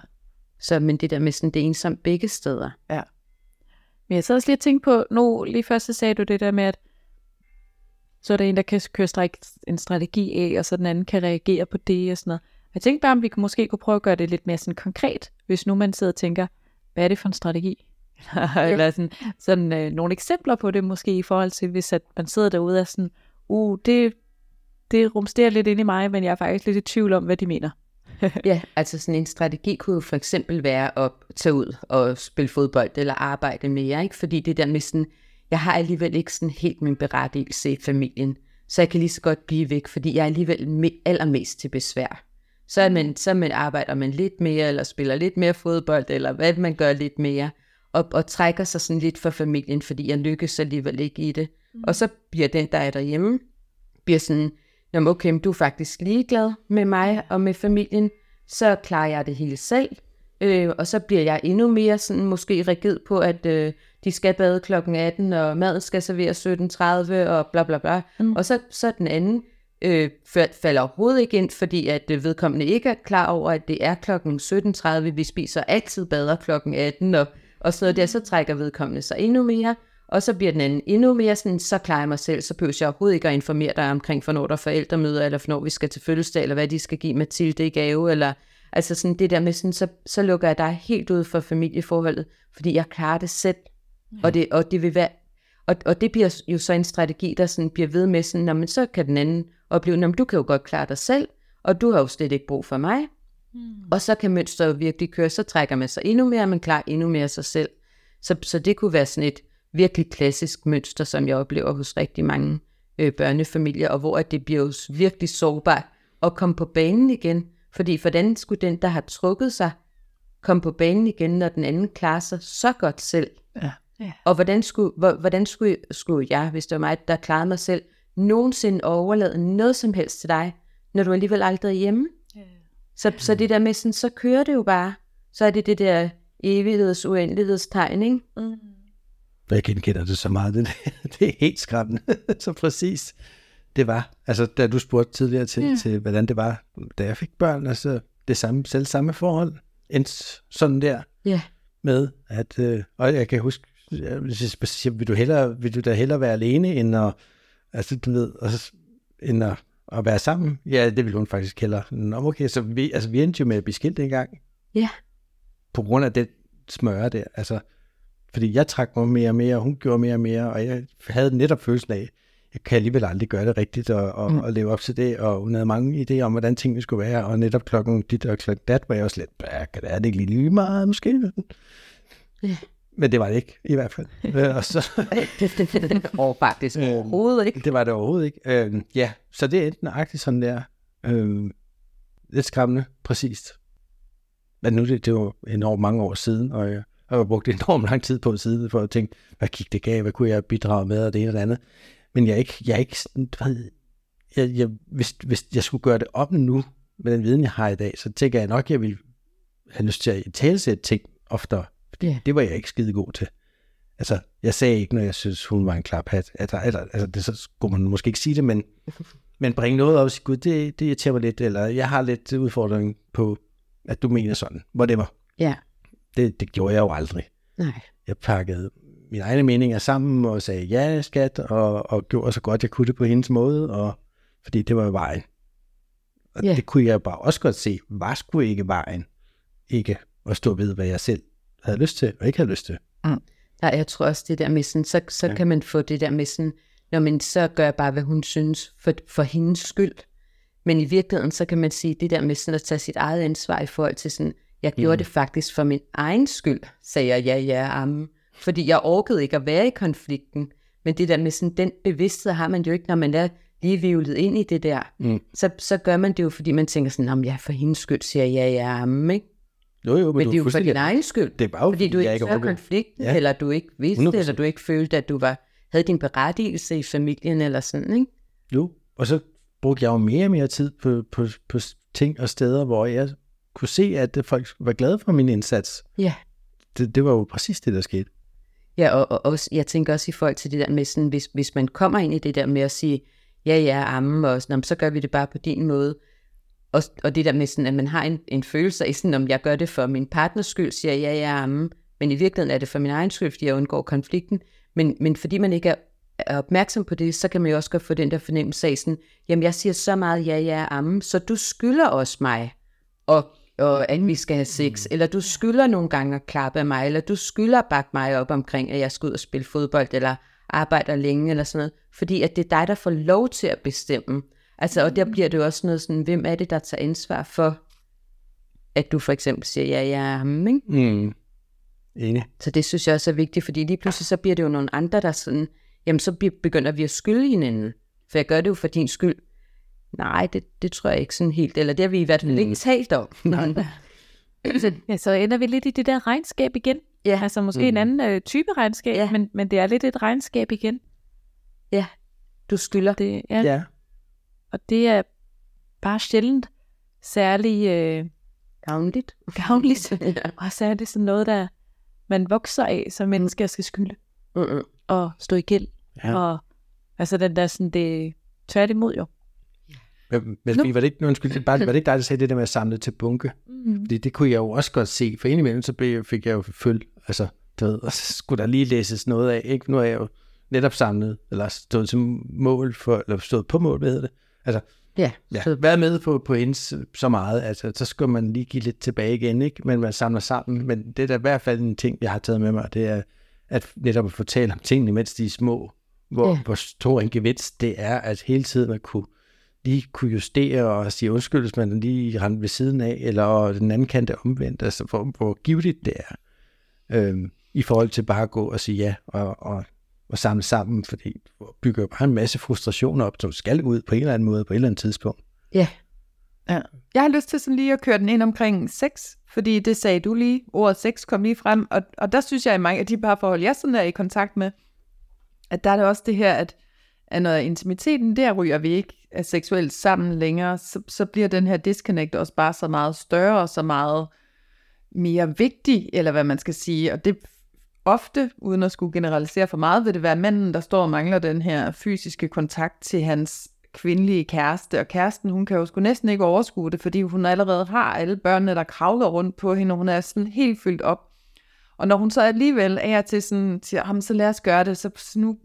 Så, men det der med sådan, det er ensomt begge steder. Ja. Men jeg sad også lige og tænkte på, nu lige først så sagde du det der med, at så er der en, der kan køre en strategi af, og så den anden kan reagere på det og sådan noget. Jeg tænkte bare, om vi måske kunne prøve at gøre det lidt mere sådan konkret, hvis nu man sidder og tænker, hvad er det for en strategi? Eller sådan, sådan øh, nogle eksempler på det måske i forhold til, hvis at man sidder derude og sådan, uh, det, det rumsterer lidt ind i mig, men jeg er faktisk lidt i tvivl om, hvad de mener. [LAUGHS] ja, altså sådan en strategi kunne jo for eksempel være at tage ud og spille fodbold eller arbejde mere, ikke? Fordi det der med sådan, jeg har alligevel ikke sådan helt min berettigelse i familien, så jeg kan lige så godt blive væk, fordi jeg er alligevel allermest til besvær. Så, er man, så man arbejder man lidt mere, eller spiller lidt mere fodbold, eller hvad man gør lidt mere, og, og trækker sig sådan lidt for familien, fordi jeg lykkes alligevel ikke i det. Mm. Og så bliver den, der er derhjemme, bliver sådan, Jamen okay, du er faktisk ligeglad med mig og med familien, så klarer jeg det hele selv. Øh, og så bliver jeg endnu mere sådan måske rigid på, at øh, de skal bade klokken 18, og mad skal serveres 17.30, og bla bla bla. Mm. Og så, så den anden øh, falder overhovedet ikke ind, fordi at øh, vedkommende ikke er klar over, at det er klokken 17.30. Vi spiser altid bader klokken 18, og, og sådan noget der, så trækker vedkommende sig endnu mere. Og så bliver den anden endnu mere sådan, så klarer jeg mig selv, så behøver jeg overhovedet ikke at informere dig omkring, for når der er forældremøder, eller for når vi skal til fødselsdag, eller hvad de skal give Mathilde i gave, eller altså sådan det der med sådan, så, så lukker jeg dig helt ud for familieforholdet, fordi jeg klarer det selv. Ja. Og, det, og det vil være, Og, og det bliver jo så en strategi, der sådan bliver ved med sådan, "Nå, men så kan den anden opleve, at du kan jo godt klare dig selv, og du har jo slet ikke brug for mig. Mm. Og så kan mønstret jo virkelig køre, så trækker man sig endnu mere, man klarer endnu mere sig selv. Så, så det kunne være sådan et virkelig klassisk mønster, som jeg oplever hos rigtig mange øh, børnefamilier, og hvor at det bliver jo virkelig sårbart at komme på banen igen. Fordi hvordan skulle den, der har trukket sig, komme på banen igen, når den anden klarer sig så godt selv? Ja. Og hvordan skulle, hvor- hvordan skulle, skulle jeg, hvis det var mig, der klarede mig selv, nogensinde overlade noget som helst til dig, når du alligevel aldrig er hjemme? Så, så det der med sådan, så kører det jo bare. Så er det det der evigheds uendelighedstegn, ikke? Jeg genkender det så meget. [LAUGHS] Det, det er helt skræmmende. [LAUGHS] så præcis det var. Altså, da du spurgte tidligere til, ja. til hvordan det var, da jeg fik børn, altså det samme, selv samme forhold. En s- sådan der Ja. med, at, øh, og jeg kan huske, jeg vil du, hellere, vil du da hellere være alene, end at, altså, du ved, end at, at være sammen? Ja, det ville hun faktisk hellere. Nå, okay, så vi, altså, vi endte jo med at blive skilt engang. Ja. På grund af den smøre der, altså, fordi jeg trak mig mere og mere, og hun gjorde mere og mere, og jeg havde netop følelsen af, jeg kan alligevel aldrig gøre det rigtigt og, og, mm. og leve op til det, og hun havde mange idéer om, hvordan tingene skulle være, og netop klokken dit og klokken dat var jeg også lidt, "Bah, kan det er det ikke lige meget måske? Ja. Men det var det ikke, i hvert fald. [LAUGHS] Øh, og så, [LAUGHS] og faktisk Øhm, overhovedet ikke. det var det overhovedet ikke. Øh, ja, så det er enten nøjagtigt sådan der. Øh, lidt skræmmende, præcist. Men nu det, det var enormt mange år siden, og jeg har brugt enormt lang tid på siden for at tænke, hvad gik det gav, hvad kunne jeg bidrage med, og det ene og det andet. Men jeg er ikke, jeg er ikke sådan, ved, jeg, jeg, hvis, hvis jeg skulle gøre det op nu, med den viden, jeg har i dag, så tænker jeg nok, jeg ville have lyst til at talesætte ting oftere. Ja. det var jeg ikke skide god til. Altså, jeg sagde ikke, når jeg synes, hun var en klaphat. Altså, eller, altså det, så skulle man måske ikke sige det, men, [LAUGHS] men bringe noget op og sige, gud, det, det irriterer mig lidt, eller jeg har lidt udfordring på, at du mener sådan. Whatever. Ja. Det, det gjorde jeg jo aldrig. Nej. Jeg pakkede mine egne meninger sammen og sagde ja, skat, og, og gjorde så godt, jeg kunne det på hendes måde, og, fordi det var vejen. Og Ja. det kunne jeg bare også godt se, var sgu ikke vejen. Ikke at stå ved, hvad jeg selv havde lyst til, og ikke havde lyst til. Nej, jeg tror også det der med sådan, så, så ja. kan man få det der med sådan, når man så gør jeg bare, hvad hun synes, for, for hendes skyld. Men i virkeligheden, så kan man sige det der med sådan at tage sit eget ansvar i forhold til sådan, jeg gjorde mm. det faktisk for min egen skyld, sagde jeg ja, ja, amen. Fordi jeg orkede ikke at være i konflikten. Men det der med sådan, den bevidsthed har man jo ikke, når man er lige vivlet ind i det der. Mm. Så, så gør man det jo, fordi man tænker sådan, om ja, for hendes skyld siger jeg ja, ja, amen, ikke? Jo, jo, men, Men det er jo for din egen skyld. Det var jo, Fordi du ikke orkede. konflikten, Ja. eller du ikke vidste, 100%. eller du ikke følte, at du var, havde din berettigelse i familien, eller sådan, ikke? Jo, og så brugte jeg jo mere og mere tid på, på, på ting og steder, hvor jeg kunne se, at folk var glade for min indsats. Ja. Det, det var jo præcis det, der skete. Ja, og, og også, jeg tænker også i forhold til det der med sådan, hvis, hvis man kommer ind i det der med at sige, ja, ja, amme, og sådan, "Nå, men så gør vi det bare på din måde. Og, og det der med sådan, at man har en, en følelse af sådan, om jeg gør det for min partners skyld, siger jeg, ja, ja, amme, men i virkeligheden er det for min egen skyld, fordi jeg undgår konflikten. Men, men fordi man ikke er, er opmærksom på det, så kan man jo også godt få den der fornemmelse af sådan, jamen jeg siger så meget ja, ja, amme, så du skylder også mig, og, og at vi skal have sex, eller du skylder nogle gange at klappe af mig, eller du skylder at bakke mig op omkring, at jeg skal ud og spille fodbold, eller arbejder længe, eller sådan noget, fordi at det er dig, der får lov til at bestemme. Altså, og der bliver det jo også noget sådan, hvem er det, der tager ansvar for, at du for eksempel siger, ja, ja, amen, ikke? Mm. Enig. Så det synes jeg også er vigtigt, fordi lige pludselig så bliver det jo nogle andre, der sådan, jamen så be- begynder vi at skylde hinanden. For jeg gør det jo for din skyld. Nej, det, det tror jeg ikke sådan helt, eller det har vi i hvert fald ikke talt om. [LAUGHS] [LAUGHS] Så, ja, så ender vi lidt i det der regnskab igen. Ja. Altså måske mm. en anden øh, type regnskab, Ja. men, men det er lidt et regnskab igen. ja, du skylder. Det, ja. Ja. Og det er bare sjældent særlig øh, Gavnligt. gavnligt. [LAUGHS] ja. og så er det sådan noget, der man vokser af, som mennesker skal skylde Mm-mm. og stå i gæld. Ja. Og altså den der sådan, det tværtimod jo. Men, men Nu- var det ikke, nu, undskyld, det bare, var det ikke dig, der sagde det der med at samle til bunke? Mm. Fordi det kunne jeg jo også godt se, for indimellem så blev, fik jeg jo følt, altså, du ved, og så skulle der lige læses noget af, ikke? Nu er jeg jo netop samlet, eller stået til mål for, eller stået på mål, hvad hedder det? Altså, Ja, ja, så været med på, på hendes øh, så meget, altså, så skal man lige give lidt tilbage igen, ikke? Men man samler sammen, men det er da i hvert fald en ting, jeg har taget med mig, det er, at netop at fortælle om tingene, mens de er små, hvor, Ja. hvor stor en gevinst det er, at hele tiden at kunne lige kunne justere og sige undskyld, hvis man lige rendte ved siden af, eller den anden kan det omvendt, altså hvor, hvor givetigt det er, øhm, i forhold til bare at gå og sige ja, og, og, og samle sammen, fordi det bygger jo bare en masse frustrationer op, som skal ud på en eller anden måde, på et eller andet tidspunkt. Ja, Ja. Jeg har lyst til sådan lige at køre den ind omkring sex, fordi det sagde du lige. Ordet sex kom lige frem, og, og der synes jeg i mange af de parforhold, jeg sådan er i kontakt med, at der er det også det her, at, at når intimiteten der ryger vi ikke er seksuelt sammen længere, så, så bliver den her disconnect også bare så meget større og så meget mere vigtig, eller hvad man skal sige. Og det ofte, uden at skulle generalisere for meget, vil det være manden, der står og mangler den her fysiske kontakt til hans kvindelige kæreste, og kæresten, hun kan jo sgu næsten ikke overskue det, fordi hun allerede har alle børnene, der kravler rundt på hende, og hun er sådan helt fyldt op. Og når hun så alligevel er til sådan, siger, ham, så lad os gøre det, så nu,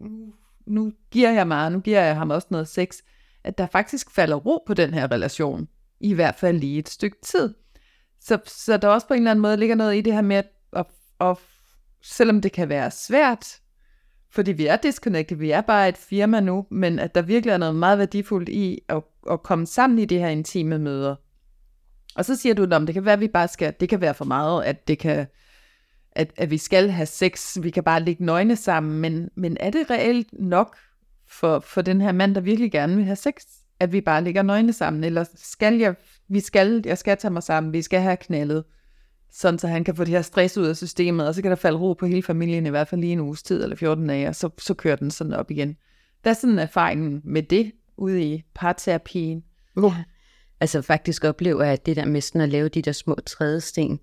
nu giver jeg mig, nu giver jeg ham også noget sex, at der faktisk falder ro på den her relation, i hvert fald lige et stykke tid. Så, så der også på en eller anden måde ligger noget i det her med, at, at, at selvom det kan være svært, fordi vi er disconnected, vi er bare et firma nu, men at der virkelig er noget meget værdifuldt i at, at komme sammen i de her intime møder. Og så siger du, at det kan være, at vi bare skal, det kan være for meget, at det kan, at, at vi skal have sex, vi kan bare ligge nøgne sammen, men, men er det reelt nok for, for den her mand, der virkelig gerne vil have sex, at vi bare ligger nøgne sammen, eller skal jeg, vi skal, jeg skal tage mig sammen, vi skal have knaldet, sådan så han kan få det her stress ud af systemet, og så kan der falde ro på hele familien, i hvert fald lige en uges tid, eller 14 dage, og så, så kører den sådan op igen. Hvad er sådan erfaringen med det, ude i parterapien? Ja. Altså faktisk oplever jeg, at det der med sådan at lave de der små trædesten,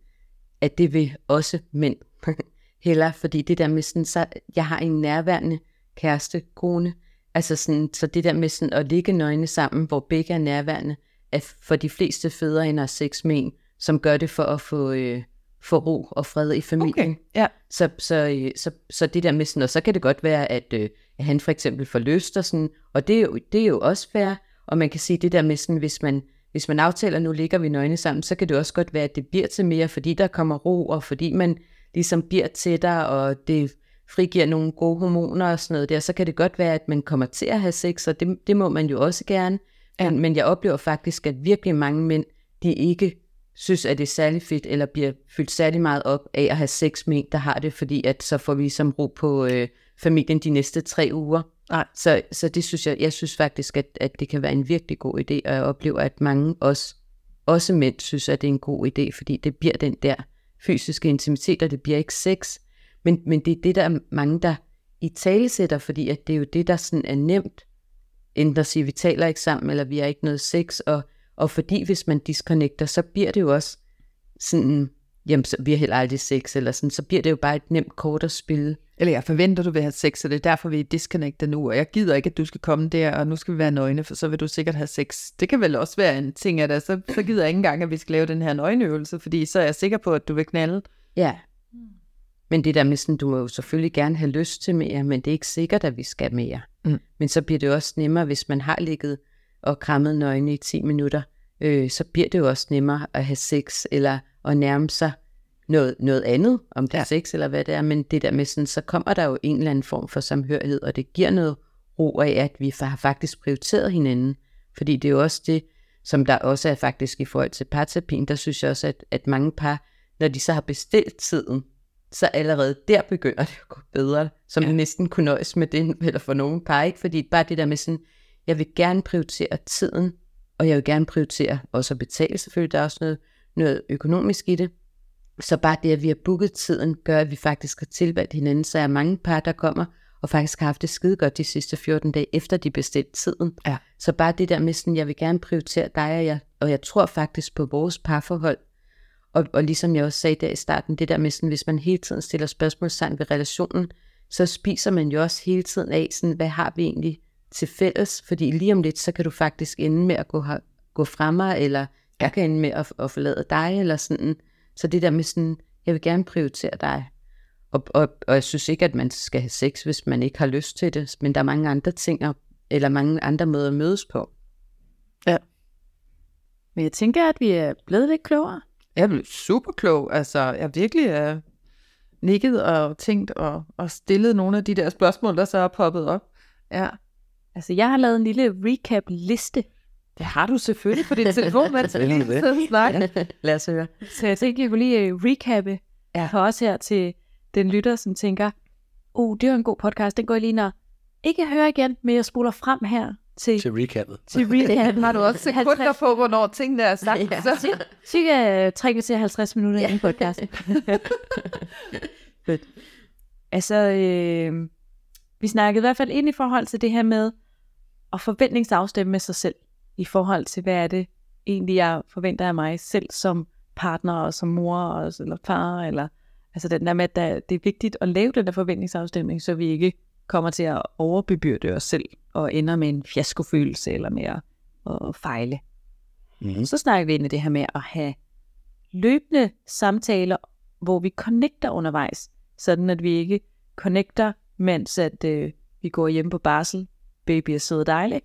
at det vil også mænd [LAUGHS] hellere, fordi det der med sådan, så jeg har en nærværende kæreste, kone, altså sådan, så det der med sådan at ligge nøgne sammen, hvor begge er nærværende, er for de fleste fædre end at sex med en, som gør det for at få, øh, få ro og fred i familien. Okay, ja. Så, så, øh, så, så det der med sådan, og så kan det godt være, at, øh, at han for eksempel får lyst og sådan, og det er, jo, det er jo også fair, og man kan sige det der med sådan, hvis man, hvis man aftaler, nu ligger vi nøgne sammen, så kan det også godt være, at det bliver til mere, fordi der kommer ro, og fordi man ligesom bliver tættere, og det frigiver nogle gode hormoner og sådan noget der, så kan det godt være, at man kommer til at have sex, og det, det må man jo også gerne. Ja. Men, men jeg oplever faktisk, at virkelig mange mænd, de ikke synes, at det er særlig fedt, eller bliver fyldt særlig meget op af at have sex med en, der har det, fordi at så får vi som ro på øh, familien de næste tre uger. Nej. Så, så det synes jeg, jeg synes faktisk, at, at det kan være en virkelig god idé, og jeg oplever, at mange også, også mænd synes, at det er en god idé, fordi det bliver den der fysiske intimitet, og det bliver ikke sex. Men, men det er det, der er mange, der i talesætter, fordi at det er jo det, der sådan er nemt, enten at sige, vi taler ikke sammen, eller vi har ikke noget sex, og, og fordi hvis man disconnecter, så bliver det jo også sådan, jamen så, vi har heller aldrig sex, eller sådan, så bliver det jo bare et nemt kort at spille. Eller jeg forventer, du vil have sex, så det er derfor, vi er disconnected nu, og jeg gider ikke, at du skal komme der, og nu skal vi være nøgne, for så vil du sikkert have sex. Det kan vel også være en ting, at så, så gider jeg ikke engang, at vi skal lave den her nøgenøvelse, fordi så er jeg sikker på, at du vil knalde. Ja. Men det der med sådan, du må jo selvfølgelig gerne have lyst til mere, men det er ikke sikkert, at vi skal mere. Mm. Men så bliver det også nemmere, hvis man har ligget og krammet nøgne i 10 minutter, øh, så bliver det jo også nemmere at have sex, eller at nærme sig noget, noget andet, om det er Ja. sex eller hvad det er, men det der med sådan, så kommer der jo en eller anden form for samhørighed, og det giver noget ro af, at vi har faktisk prioriteret hinanden. Fordi det er jo også det, som der også er faktisk i forhold til parterapien, der synes jeg også, at, at mange par, når de så har bestilt tiden, så allerede der begynder det at gå bedre, som Ja. næsten kunne nøjes med det, [LAUGHS] eller for nogle par, ikke? Fordi bare det der med sådan, jeg vil gerne prioritere tiden, og jeg vil gerne prioritere også at betale selvfølgelig, der er også noget, noget økonomisk i det. Så bare det, at vi har booket tiden, gør, at vi faktisk har tilvalgt hinanden. Så er mange par, der kommer og faktisk har haft det skide godt de sidste 14 dage, efter de bestilte tiden. Ja. Så bare det der med sådan, jeg vil gerne prioritere dig og jeg, og jeg tror faktisk på vores parforhold. Og, og ligesom jeg også sagde der i starten, det der med sådan, hvis man hele tiden stiller spørgsmålstegn ved relationen, så spiser man jo også hele tiden af, sådan, hvad har vi egentlig til fælles? Fordi lige om lidt, så kan du faktisk ende med at gå, her, gå fra mig, eller jeg kan ende med at, at forlade dig, eller sådan. Så det der med sådan, jeg vil gerne prioritere dig. Og, og, og jeg synes ikke, at man skal have sex, hvis man ikke har lyst til det, men der er mange andre ting, eller mange andre måder at mødes på. Men jeg tænker, at vi er blevet lidt klogere. Jeg blev super klog, altså jeg virkelig er nikket og tænkt og, og stillet nogle af de der spørgsmål, der så er poppet op. Ja, Altså, jeg har lavet en lille recap-liste, det har du selvfølgelig på din telefon, lige [LAUGHS] det. snakker. Lad os høre. så jeg tænkte, jeg kunne lige uh, recappe Ja. for os her til den lytter, som tænker, oh, det var en god podcast, den går jeg lige når ikke høre igen, men jeg spoler frem her til, Til recapet. til recap. Har du også sekunder på, hvornår tingene er sagt? Ja. Så, Cirka 3 til 50 minutter ja. i podcasten. [LAUGHS] Fedt. altså, øh, vi snakkede i hvert fald ind i forhold til det her med at forventningsafstemme med sig selv, i forhold til, hvad er det egentlig, jeg forventer af mig selv som partner, og som mor, og, eller far, eller altså den der med, at der, det er vigtigt at lave den der forventningsafstemning, så vi ikke kommer til at overbebyrde os selv, og ender med en fiaskofølelse, eller med at, at fejle. Mm. Så snakker vi ind i det her med at have løbende samtaler, hvor vi connecter undervejs, sådan at vi ikke connecter, mens at øh, vi går hjem på barsel, baby er sød og dejlig.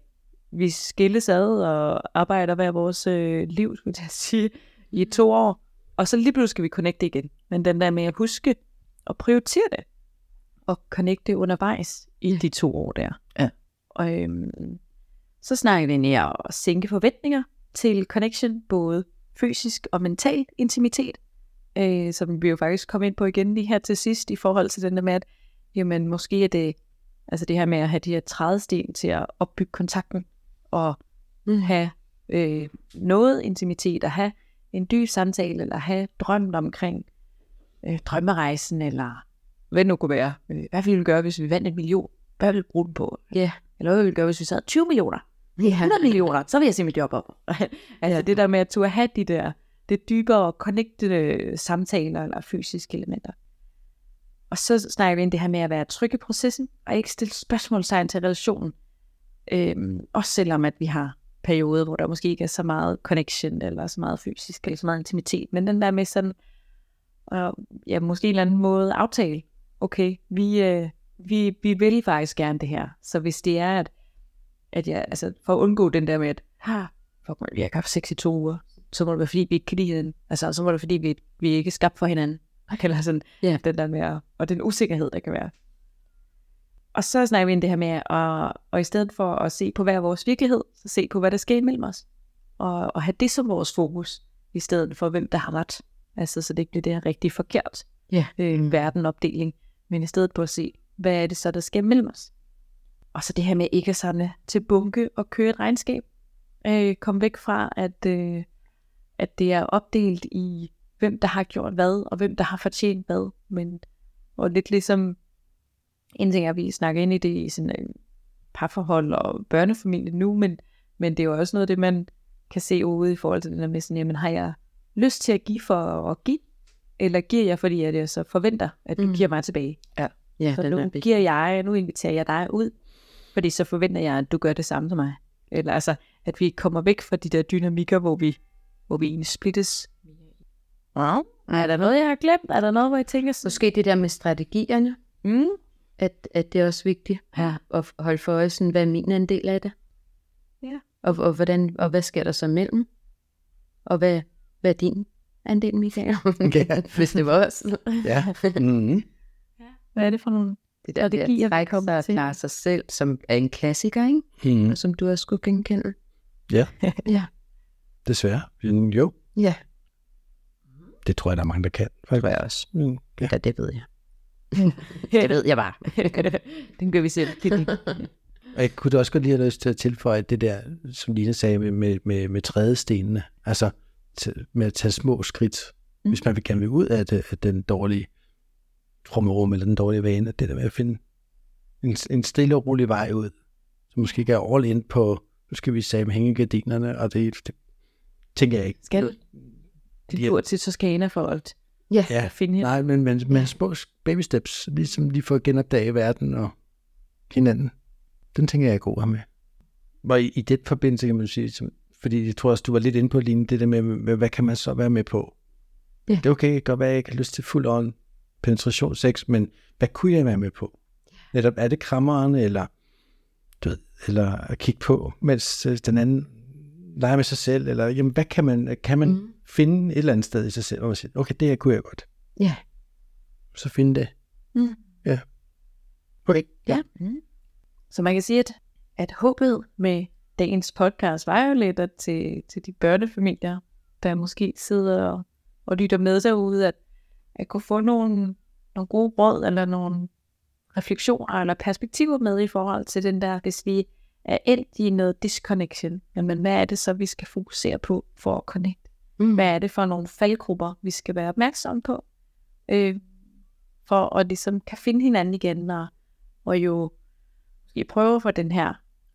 Vi skilles ad og arbejder hver vores øh, liv, skulle jeg sige, i to år, og så lige pludselig skal vi connecte igen. Men den der med at huske og prioritere det, og connecte undervejs i de to år der. Ja. Og øhm, så snakker vi i at sænke forventninger til connection, både fysisk og mental intimitet, øh, som vi jo faktisk kom ind på igen lige her til sidst, i forhold til den der med, at jamen, måske er det, altså det her med at have de her trædesten til at opbygge kontakten, og Mm. have øh, noget intimitet, og have en dyb samtale, eller have drømmen omkring øh, drømmerejsen, eller hvad det nu kunne være. Øh, Hvad ville vi gøre, hvis vi vandt en million? Hvad ville vi bruge den på? Ja. Eller hvad ville vi gøre, hvis vi sad 20 millioner? Ja. 100 millioner, så vil jeg se mit job op. [LAUGHS] altså det der med at turde have de der, det dybere connectede samtaler eller fysiske elementer. Og så snakker vi ind det her med at være tryg i processen, og ikke stille spørgsmålstegn til relationen. Øhm, også selvom at vi har perioder, hvor der måske ikke er så meget connection, eller så meget fysisk, eller så meget intimitet. Men den der med sådan, og ja, måske en eller anden måde aftale, okay, vi, øh, vi, vi vil faktisk gerne det her. Så hvis det er, at at jeg, altså for at undgå den der med, at ha, fuck man, vi har haft sex i to uger, så må det være, fordi vi ikke kan lide hinanden. Altså, så må det være, fordi vi, vi ikke er skabt for hinanden. [LAUGHS] Eller sådan, Ja. den der med, at- og den usikkerhed, der kan være. Og så snakker vi ind det her med, at, og i stedet for at se på hver vores virkelighed, så se på, hvad der sker imellem os. Og, og have det som vores fokus, i stedet for, hvem der har ret. Altså, så det ikke bliver det her rigtig forkert Ja. øh, verdenopdeling, men i stedet på at se, hvad er det så, der sker mellem os. Og så det her med ikke samle til bunke og køre et regnskab. Øh, kom væk fra, at, øh, at det er opdelt i, hvem der har gjort hvad, og hvem der har fortjent hvad. Men, og lidt ligesom, en ting er, at vi snakker ind i det i sådan en parforhold og børnefamilie nu, men, men det er jo også noget af det, man kan se ude i forhold til den der med sådan, jamen har jeg lyst til at give for at give, eller giver jeg, fordi jeg så forventer, at du Mm. giver mig tilbage. Ja, Så den nu er giver jeg, nu inviterer jeg dig ud, fordi så forventer jeg, at du gør det samme som mig. Eller altså, at vi kommer væk fra de der dynamikker, hvor vi, hvor vi egentlig splittes. Wow. Er der noget, jeg har glemt? Er der noget, hvor jeg tænker sådan? Måske det der med strategierne, Mm. at, at det er også vigtigt Ja. at holde for øje, sådan, hvad er min andel af det? Ja. Og, og, hvordan, og hvad sker der så mellem? Og hvad, hvad er din andel, Michael? [LAUGHS] Ja. [LAUGHS] Hvis det var os. Ja. Mm. Hvad er det for nogle? Det der, Og det giver, kommer sig at klare sig selv, som er en klassiker, ikke? Mm. Og som du også skulle genkende. Ja. [LAUGHS] ja. Desværre. Mm, Jo, Ja, det tror jeg, der er mange, der kan. det tror jeg også. Mm. Ja. Ja, det ved jeg. [LAUGHS] det ved jeg bare. [LAUGHS] Den gør vi selv. [LAUGHS] Og jeg kunne da også godt lige have lyst til at tilføje det der, som Lina sagde med, med, med, med trædestenene. Altså med at tage små skridt, mm. hvis man vil gerne vil ud af, det, af den dårlige trummerum eller den dårlige vane. Det der med at finde en, en stille og rolig vej ud. Så måske ikke er all in på, nu skal vi sige med hængegardinerne, og det, det tænker jeg ikke. Skal det tur til Toskana for at Ja, Ja, finde hende? nej, men, men, men små baby steps, ligesom lige for at genopdage verden og hinanden. Den tænker jeg er god at have med. Og i, i det forbindelse kan man sige, som, fordi jeg tror også, du var lidt inde på, Line, det der med, med, hvad kan man så være med på? Ja. Det er okay, det kan godt være, at jeg ikke har lyst til fuld on penetrationssex, men hvad kunne jeg være med på? Netop, er det krammeren, eller, du ved, eller at kigge på, mens øh, den anden leger med sig selv, eller jamen, hvad kan man, kan man Mm. Finde et eller andet sted i sig selv, hvor man siger, okay, det her kunne jeg godt. Ja. så finde det. Mm. Ja. Okay. Ja. Mm. Så man kan sige, at, at håbet med dagens podcast var jo lidt at til, til de børnefamilier, der måske sidder og, og lytter med derude, at, at kunne få nogle, nogle gode råd eller nogle refleksioner eller perspektiver med i forhold til den der, hvis vi er endt i noget disconnection, jamen hvad er det så, vi skal fokusere på for at connect? Mm. Hvad er det for nogle faldgrupper, vi skal være opmærksomme på, øh, for at ligesom kan finde hinanden igen, og, og jo vi prøver få den her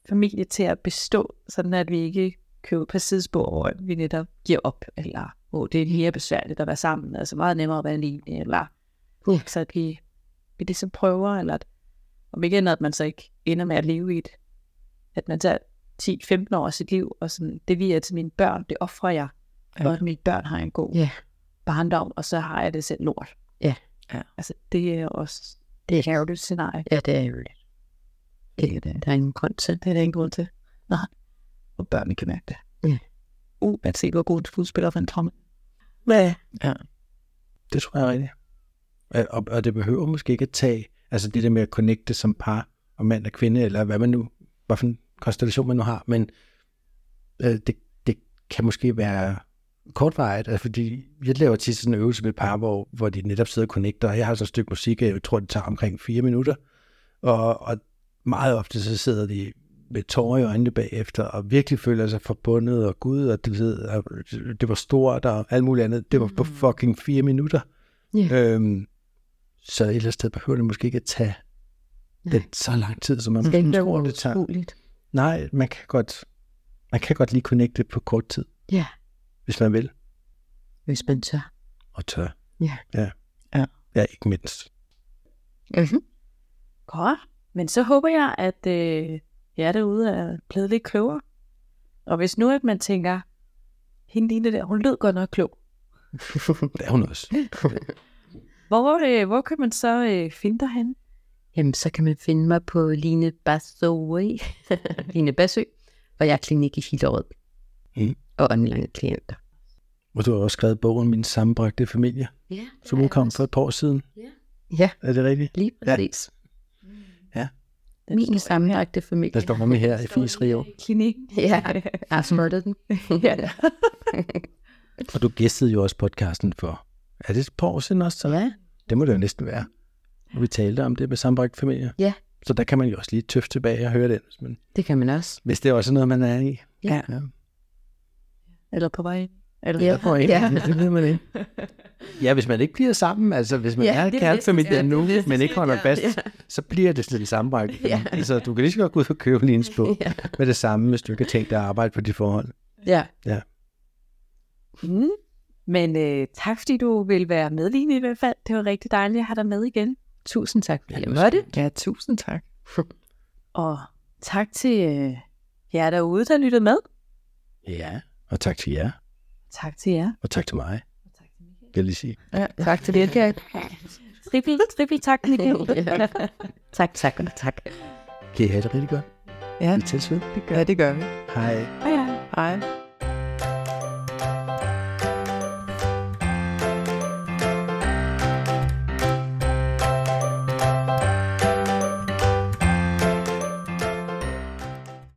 familie til at bestå, sådan at vi ikke køber på sidespor, hvor vi netop giver op, eller oh, det er mere besværligt at være sammen, altså meget nemmere at være alene, eller Ja. så at vi, vi ligesom prøver, eller at, om ikke andet, at man så ikke ender med at leve i et, at man tager 10-15 år af sit liv, og sådan, det vi er til mine børn, det offrer jeg, Ja. og at mine børn har en god Ja. barndom, og så har jeg det selv lort. Ja. Ja. Altså, det er også Det er et ærgerligt scenarie. Ja, det er jo det. Det er det. Der er ingen grund til. Det er der ingen grund til. Nej. Og børnene kan mærke det. Ja. Uh, man ser, hvor god en fodspiller for en tromme. Ja. ja. Det tror jeg er rigtigt. Og, og, og det behøver måske ikke at tage, altså det der med at connecte som par, og mand og kvinde, eller hvad man nu, hvad for en konstellation man nu har, men øh, det, det kan måske være kortvarigt, altså fordi jeg laver tit sådan en øvelse med et par, hvor, hvor de netop sidder og connecter, og jeg har så et stykke musik, og jeg tror, det tager omkring fire minutter, og, og meget ofte så sidder de med tårer i øjnene bagefter, og virkelig føler sig forbundet, og Gud, og det, ved, og det var stort, og alt muligt andet. Det var på fucking fire minutter. Ja. Øhm, så et eller andet sted behøver det måske ikke at tage den så lang tid, som man Det tror, det tager. Nej, man kan godt, man kan godt lige connecte på kort tid, Ja, hvis man vil, hvis man tør. og tør. Ja. Ja. Ja. Ja, ikke mindst. Mm-hmm. Godt. Men så håber jeg, at øh, jer derude er blevet lidt klogere. Og hvis nu, at man tænker, hende Line der, hun lød godt nok klog. [LAUGHS] Det er hun også. [LAUGHS] Hvor, øh, hvor kan man så øh, finde dig henne? Jamen, så kan man finde mig på Line Bassø, [LAUGHS] Line Bassø, hvor jeg er klinik i Hillerød. Mm. Og online klienter. Og du har også skrevet bogen Min sammenbragte familie, Ja, som udkom for et par år siden. Ja, Er det rigtigt? lige præcis. Ja. Den Min står sammenbragte familie. Der står med her i Fis Rio. i klinik. Ja, jeg har den. [LAUGHS] ja. Og du gæstede jo også podcasten for, er det et par år siden også? Så? ja, Det må det jo næsten være. Og vi talte om det med sammenbragt familie. Ja. Så der kan man jo også lige tøffe tilbage og høre den, hvis, man, det kan man også. hvis det er også noget, man er i. Ja. ja. Eller på vej. Eller Ja. Og ikke, Ja. [LAUGHS] det ved man ikke. Ja, hvis man ikke bliver sammen, altså hvis man Ja, ja, er det kernefamilie det. nu, Ja, det er men ikke holder ja, fast, ja. så bliver det sådan sammenbragt. Ja. Altså, du kan lige så godt gå ud og købe Lines bog [LAUGHS] Ja. med det samme, hvis du ikke har tænkt dig at arbejde på de forhold. Ja. Mm. Men øh, tak, fordi du vil være med, Line, i hvert fald. Det var rigtig dejligt at have dig med igen. Tusind tak, fordi jeg det måtte. Ja, tusind tak. Og tak til øh, jer derude, der lyttede med. Ja, og tak til jer, Tak til jer. og tak til mig, vil jeg lige sige. Ja, tak til det. Trippel, trippel tak, Michael. [LAUGHS] Ja. Tak, tak og tak. Kan I have det rigtig godt? Ja, Vi tæls ved. ja, det gør vi. Hej. Hej, hej. Hej.